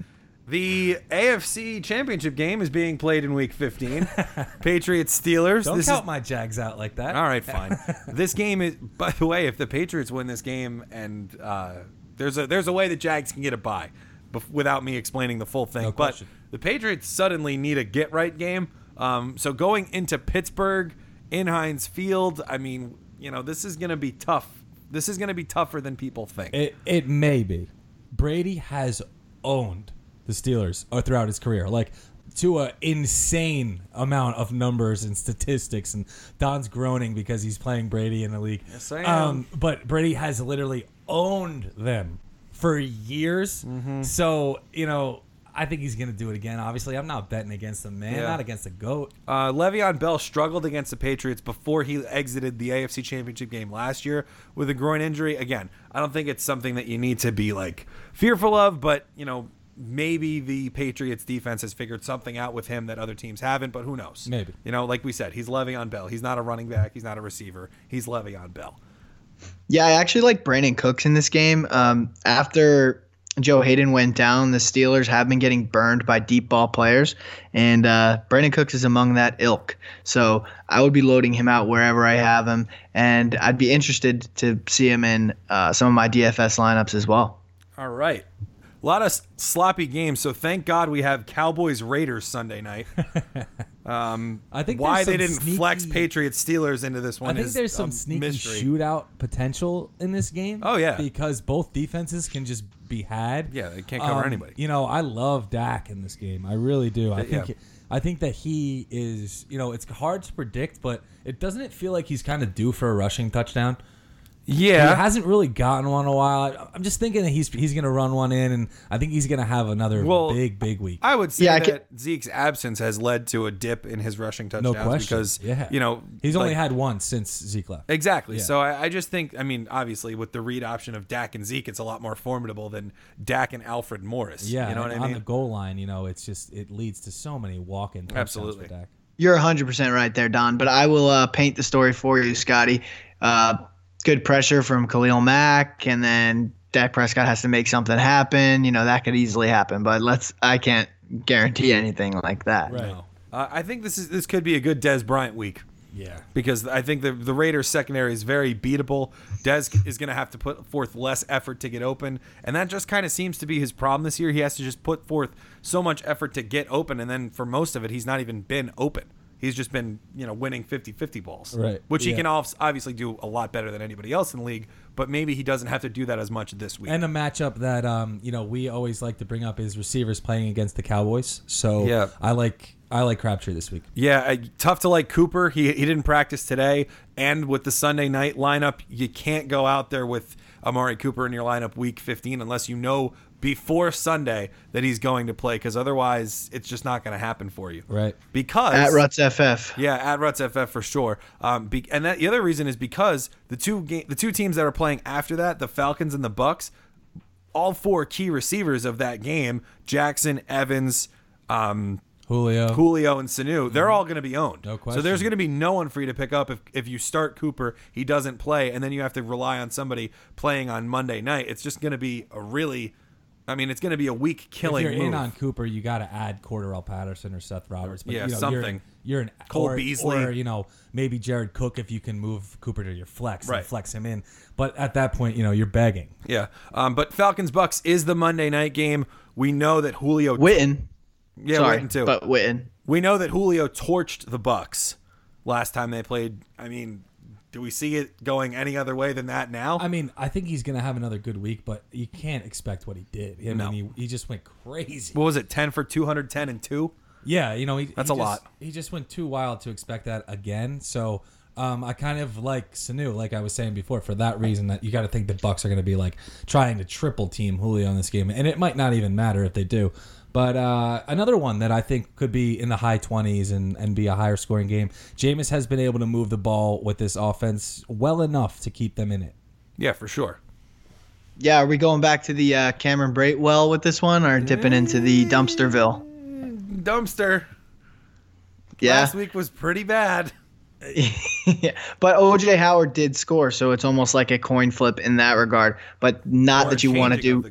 [SPEAKER 1] the AFC Championship game is being played in Week 15. *laughs* Patriots Steelers.
[SPEAKER 3] Don't
[SPEAKER 1] this
[SPEAKER 3] count
[SPEAKER 1] is,
[SPEAKER 3] my Jags out like that.
[SPEAKER 1] All right, fine. *laughs* this game is. By the way, if the Patriots win this game, and uh, there's a there's a way the Jags can get a bye, bef- without me explaining the full thing.
[SPEAKER 3] No
[SPEAKER 1] but the Patriots suddenly need a get right game. Um, so going into Pittsburgh in Heinz Field, I mean, you know, this is going to be tough. This is going to be tougher than people think.
[SPEAKER 3] It it may be. Brady has owned the Steelers uh, throughout his career, like to an insane amount of numbers and statistics. And Don's groaning because he's playing Brady in the league.
[SPEAKER 1] Yes, I am.
[SPEAKER 3] Um, but Brady has literally owned them for years.
[SPEAKER 1] Mm-hmm.
[SPEAKER 3] So you know. I think he's gonna do it again. Obviously, I'm not betting against the man,
[SPEAKER 1] Yeah.
[SPEAKER 3] not against the goat.
[SPEAKER 1] Uh, Le'Veon Bell struggled against the Patriots before he exited the AFC Championship game last year with a groin injury. Again, I don't think it's something that you need to be like fearful of, but you know, maybe the Patriots defense has figured something out with him that other teams haven't, but who knows?
[SPEAKER 3] Maybe.
[SPEAKER 1] You know, like we said, he's Le'Veon Bell. He's not a running back. He's not a receiver. He's Le'Veon Bell.
[SPEAKER 4] Yeah, I actually like Brandin Cooks in this game. Um, after Joe Haden went down, the Steelers have been getting burned by deep ball players, and uh, Brandin Cooks is among that ilk. So I would be loading him out wherever I have him, and I'd be interested to see him in uh, some of my DFS lineups as well.
[SPEAKER 1] All right. A lot of sloppy games, so thank God we have Cowboys Raiders Sunday night. *laughs* Um,
[SPEAKER 3] I think
[SPEAKER 1] why they didn't flex
[SPEAKER 3] sneaky-
[SPEAKER 1] Patriots Steelers into this one
[SPEAKER 3] I think there's some sneaky
[SPEAKER 1] mystery.
[SPEAKER 3] shootout potential in this game.
[SPEAKER 1] Oh, yeah.
[SPEAKER 3] because both defenses can just be had.
[SPEAKER 1] Yeah, they can't cover
[SPEAKER 3] Um,
[SPEAKER 1] anybody.
[SPEAKER 3] You know, I love Dak in this game. I really do. I
[SPEAKER 1] Yeah.
[SPEAKER 3] think I think that he is. You know, it's hard to predict, but it doesn't it feel like he's kind of due for a rushing touchdown.
[SPEAKER 1] Yeah,
[SPEAKER 3] He hasn't really gotten one in a while. I- I'm just thinking that he's he's gonna run one in, and I think he's gonna have another
[SPEAKER 1] Well,
[SPEAKER 3] big big week.
[SPEAKER 1] I would say
[SPEAKER 4] Yeah, I
[SPEAKER 1] that Zeke's absence has led to a dip in his rushing touchdowns
[SPEAKER 3] no question.
[SPEAKER 1] because
[SPEAKER 3] yeah,
[SPEAKER 1] you know
[SPEAKER 3] he's only had one since Zeke left.
[SPEAKER 1] exactly.
[SPEAKER 3] Yeah.
[SPEAKER 1] So I, I just think I mean obviously with the read option of Dak and Zeke, it's a lot more formidable than Dak and Alfred Morris.
[SPEAKER 3] Yeah,
[SPEAKER 1] you know what
[SPEAKER 3] and
[SPEAKER 1] I
[SPEAKER 3] on the goal line, you know, it's just it leads to so many walk-in touchdowns
[SPEAKER 1] Absolutely.
[SPEAKER 3] for Dak.
[SPEAKER 4] You're 100% right there, Don. But I will uh, paint the story for you, Scotty. Uh, good pressure from Khalil Mack, and then Dak Prescott has to make something happen. You know that could easily happen, but let's. I can't guarantee anything like that.
[SPEAKER 3] Right.
[SPEAKER 1] No. Uh, I think this is this could be a good Dez Bryant week.
[SPEAKER 3] Yeah.
[SPEAKER 1] because I think the the Raiders secondary is very beatable. Dez is going to have to put forth less effort to get open, and that just kind of seems to be his problem this year. He has to just put forth so much effort to get open, and then for most of it, he's not even been open. He's just been, you know, winning 50-50 balls,
[SPEAKER 3] Right,
[SPEAKER 1] Which he
[SPEAKER 3] yeah.
[SPEAKER 1] can obviously do a lot better than anybody else in the league, but maybe he doesn't have to do that as much this week.
[SPEAKER 3] And a matchup that um, you know we always like to bring up is receivers playing against the Cowboys. So
[SPEAKER 1] Yeah.
[SPEAKER 3] I like I like Crabtree this week.
[SPEAKER 1] Yeah, tough to like Cooper. He he didn't practice today, and with the Sunday night lineup, you can't go out there with Amari Cooper in your lineup week 15 unless you know before Sunday that he's going to play, because otherwise it's just not going to happen for you.
[SPEAKER 3] Right.
[SPEAKER 1] Because
[SPEAKER 4] At Ruts FF.
[SPEAKER 1] Yeah, at Ruts FF for sure. Um, be, and that the other reason is because the two ga- the two teams that are playing after that, the Falcons and the Bucs, all four key receivers of that game, Jackson, Evans, um,
[SPEAKER 3] Julio.
[SPEAKER 1] Julio, and Sanu, they're all going to be owned.
[SPEAKER 3] No question.
[SPEAKER 1] So there's going to be no one for you to pick up if, if you start Cooper, he doesn't play, and then you have to rely on somebody playing on Monday night. It's just going to be a really, I mean, it's going to be a week killing
[SPEAKER 3] if you're in on Cooper, you got to add Cordarrelle Patterson or Seth Roberts. But,
[SPEAKER 1] Yeah,
[SPEAKER 3] you know,
[SPEAKER 1] something.
[SPEAKER 3] You're, you're an
[SPEAKER 1] Cole
[SPEAKER 3] or,
[SPEAKER 1] Beasley.
[SPEAKER 3] or you know maybe Jared Cook if you can move Cooper to your flex
[SPEAKER 1] Right.
[SPEAKER 3] and flex him in. But at that point, you know you're begging.
[SPEAKER 1] Yeah, um, but Falcons Bucs is the Monday night game. We know that Julio.
[SPEAKER 4] Witten.
[SPEAKER 1] yeah,
[SPEAKER 4] Sorry,
[SPEAKER 1] Witten too.
[SPEAKER 4] but Witten.
[SPEAKER 1] we know that Julio torched the Bucs last time they played. I mean, do we see it going any other way than that now?
[SPEAKER 3] I mean, I think he's gonna have another good week, but you can't expect what he did. I
[SPEAKER 1] No.
[SPEAKER 3] mean, he, he just went crazy.
[SPEAKER 1] what was it? Ten for two hundred ten and two.
[SPEAKER 3] Yeah, you know, he,
[SPEAKER 1] That's
[SPEAKER 3] he
[SPEAKER 1] a
[SPEAKER 3] just-
[SPEAKER 1] lot.
[SPEAKER 3] He just went too wild to expect that again. So um, I kind of like Sanu, like I was saying before, for that reason that you got to think the Bucs are going to be like trying to triple team Julio in this game, and it might not even matter if they do. But uh, another one that I think could be in the high 20s and, and be a higher scoring game. Jameis has been able to move the ball with this offense well enough to keep them in it.
[SPEAKER 1] Yeah, for sure.
[SPEAKER 4] Yeah, are we going back to the uh, Cameron Brate well with this one, or dipping into the Dumpsterville?
[SPEAKER 1] Dumpster.
[SPEAKER 4] Yeah,
[SPEAKER 1] Last week was pretty bad.
[SPEAKER 4] yeah. *laughs* *laughs* But OJ Howard did score, so it's almost like a coin flip in that regard. But not
[SPEAKER 1] Or
[SPEAKER 4] that you want to
[SPEAKER 1] changing
[SPEAKER 4] do.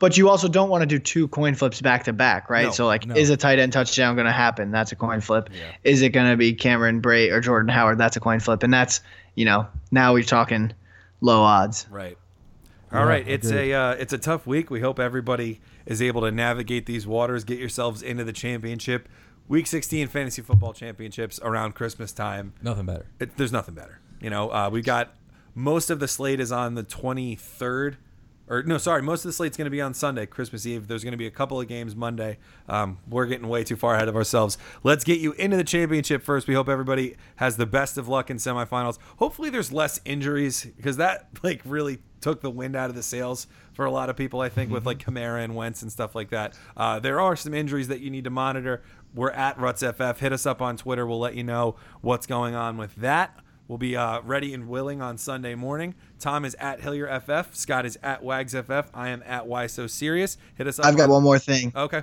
[SPEAKER 1] Of the guard.
[SPEAKER 4] But you also don't want to do two coin flips back to back, right?
[SPEAKER 1] No,
[SPEAKER 4] so like,
[SPEAKER 3] no.
[SPEAKER 4] is a tight end touchdown going to happen? That's a coin flip. Is it going to be Cameron Brate or Jordan Howard? That's a coin flip, and that's you know now we're talking low odds.
[SPEAKER 1] Right. All
[SPEAKER 3] Yeah,
[SPEAKER 1] right, it's a uh, it's a tough week. We hope everybody is able to navigate these waters, get yourselves into the championship. Week 16 fantasy football championships around Christmas time.
[SPEAKER 3] Nothing better.
[SPEAKER 1] It, there's nothing better. You know, uh, we've got most of the slate is on the 23rd, or no, sorry, most of the slate's going to be on Sunday, Christmas Eve. There's going to be a couple of games Monday. Um, we're getting way too far ahead of ourselves. Let's get you into the championship first. We hope everybody has the best of luck in semifinals. Hopefully, there's less injuries because that like really took the wind out of the sails for a lot of people. I think with like Kamara and Wentz and stuff like that. Uh, there are some injuries that you need to monitor. We're at Ruts FF. Hit us up on Twitter. We'll let you know what's going on with that. We'll be uh, ready and willing on Sunday morning. Tom is at Hillier FF. Scott is at Wags FF. I am at Why So Serious. Hit us up.
[SPEAKER 4] I've got one more thing.
[SPEAKER 1] Okay.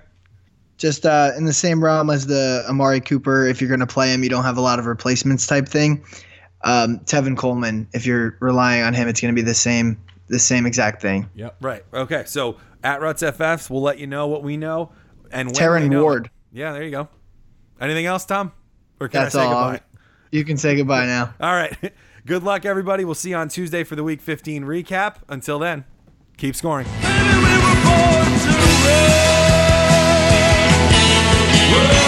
[SPEAKER 4] just uh, in the same realm as the Amari Cooper, if you're going to play him, you don't have a lot of replacements type thing. Um, Tevin Coleman, if you're relying on him, it's going to be the same, the same exact thing.
[SPEAKER 3] Yep.
[SPEAKER 1] Right. Okay. So at Ruts FFs, we'll let you know what we know and when
[SPEAKER 4] Terran
[SPEAKER 1] we know
[SPEAKER 4] Ward.
[SPEAKER 1] it. Yeah. There you go. Anything else, Tom? Or can
[SPEAKER 4] That's
[SPEAKER 1] I say
[SPEAKER 4] all.
[SPEAKER 1] goodbye?
[SPEAKER 4] You can say goodbye now.
[SPEAKER 1] All right. *laughs* Good luck, everybody. We'll see you on Tuesday for the Week 15 recap. Until then, keep scoring.
[SPEAKER 7] We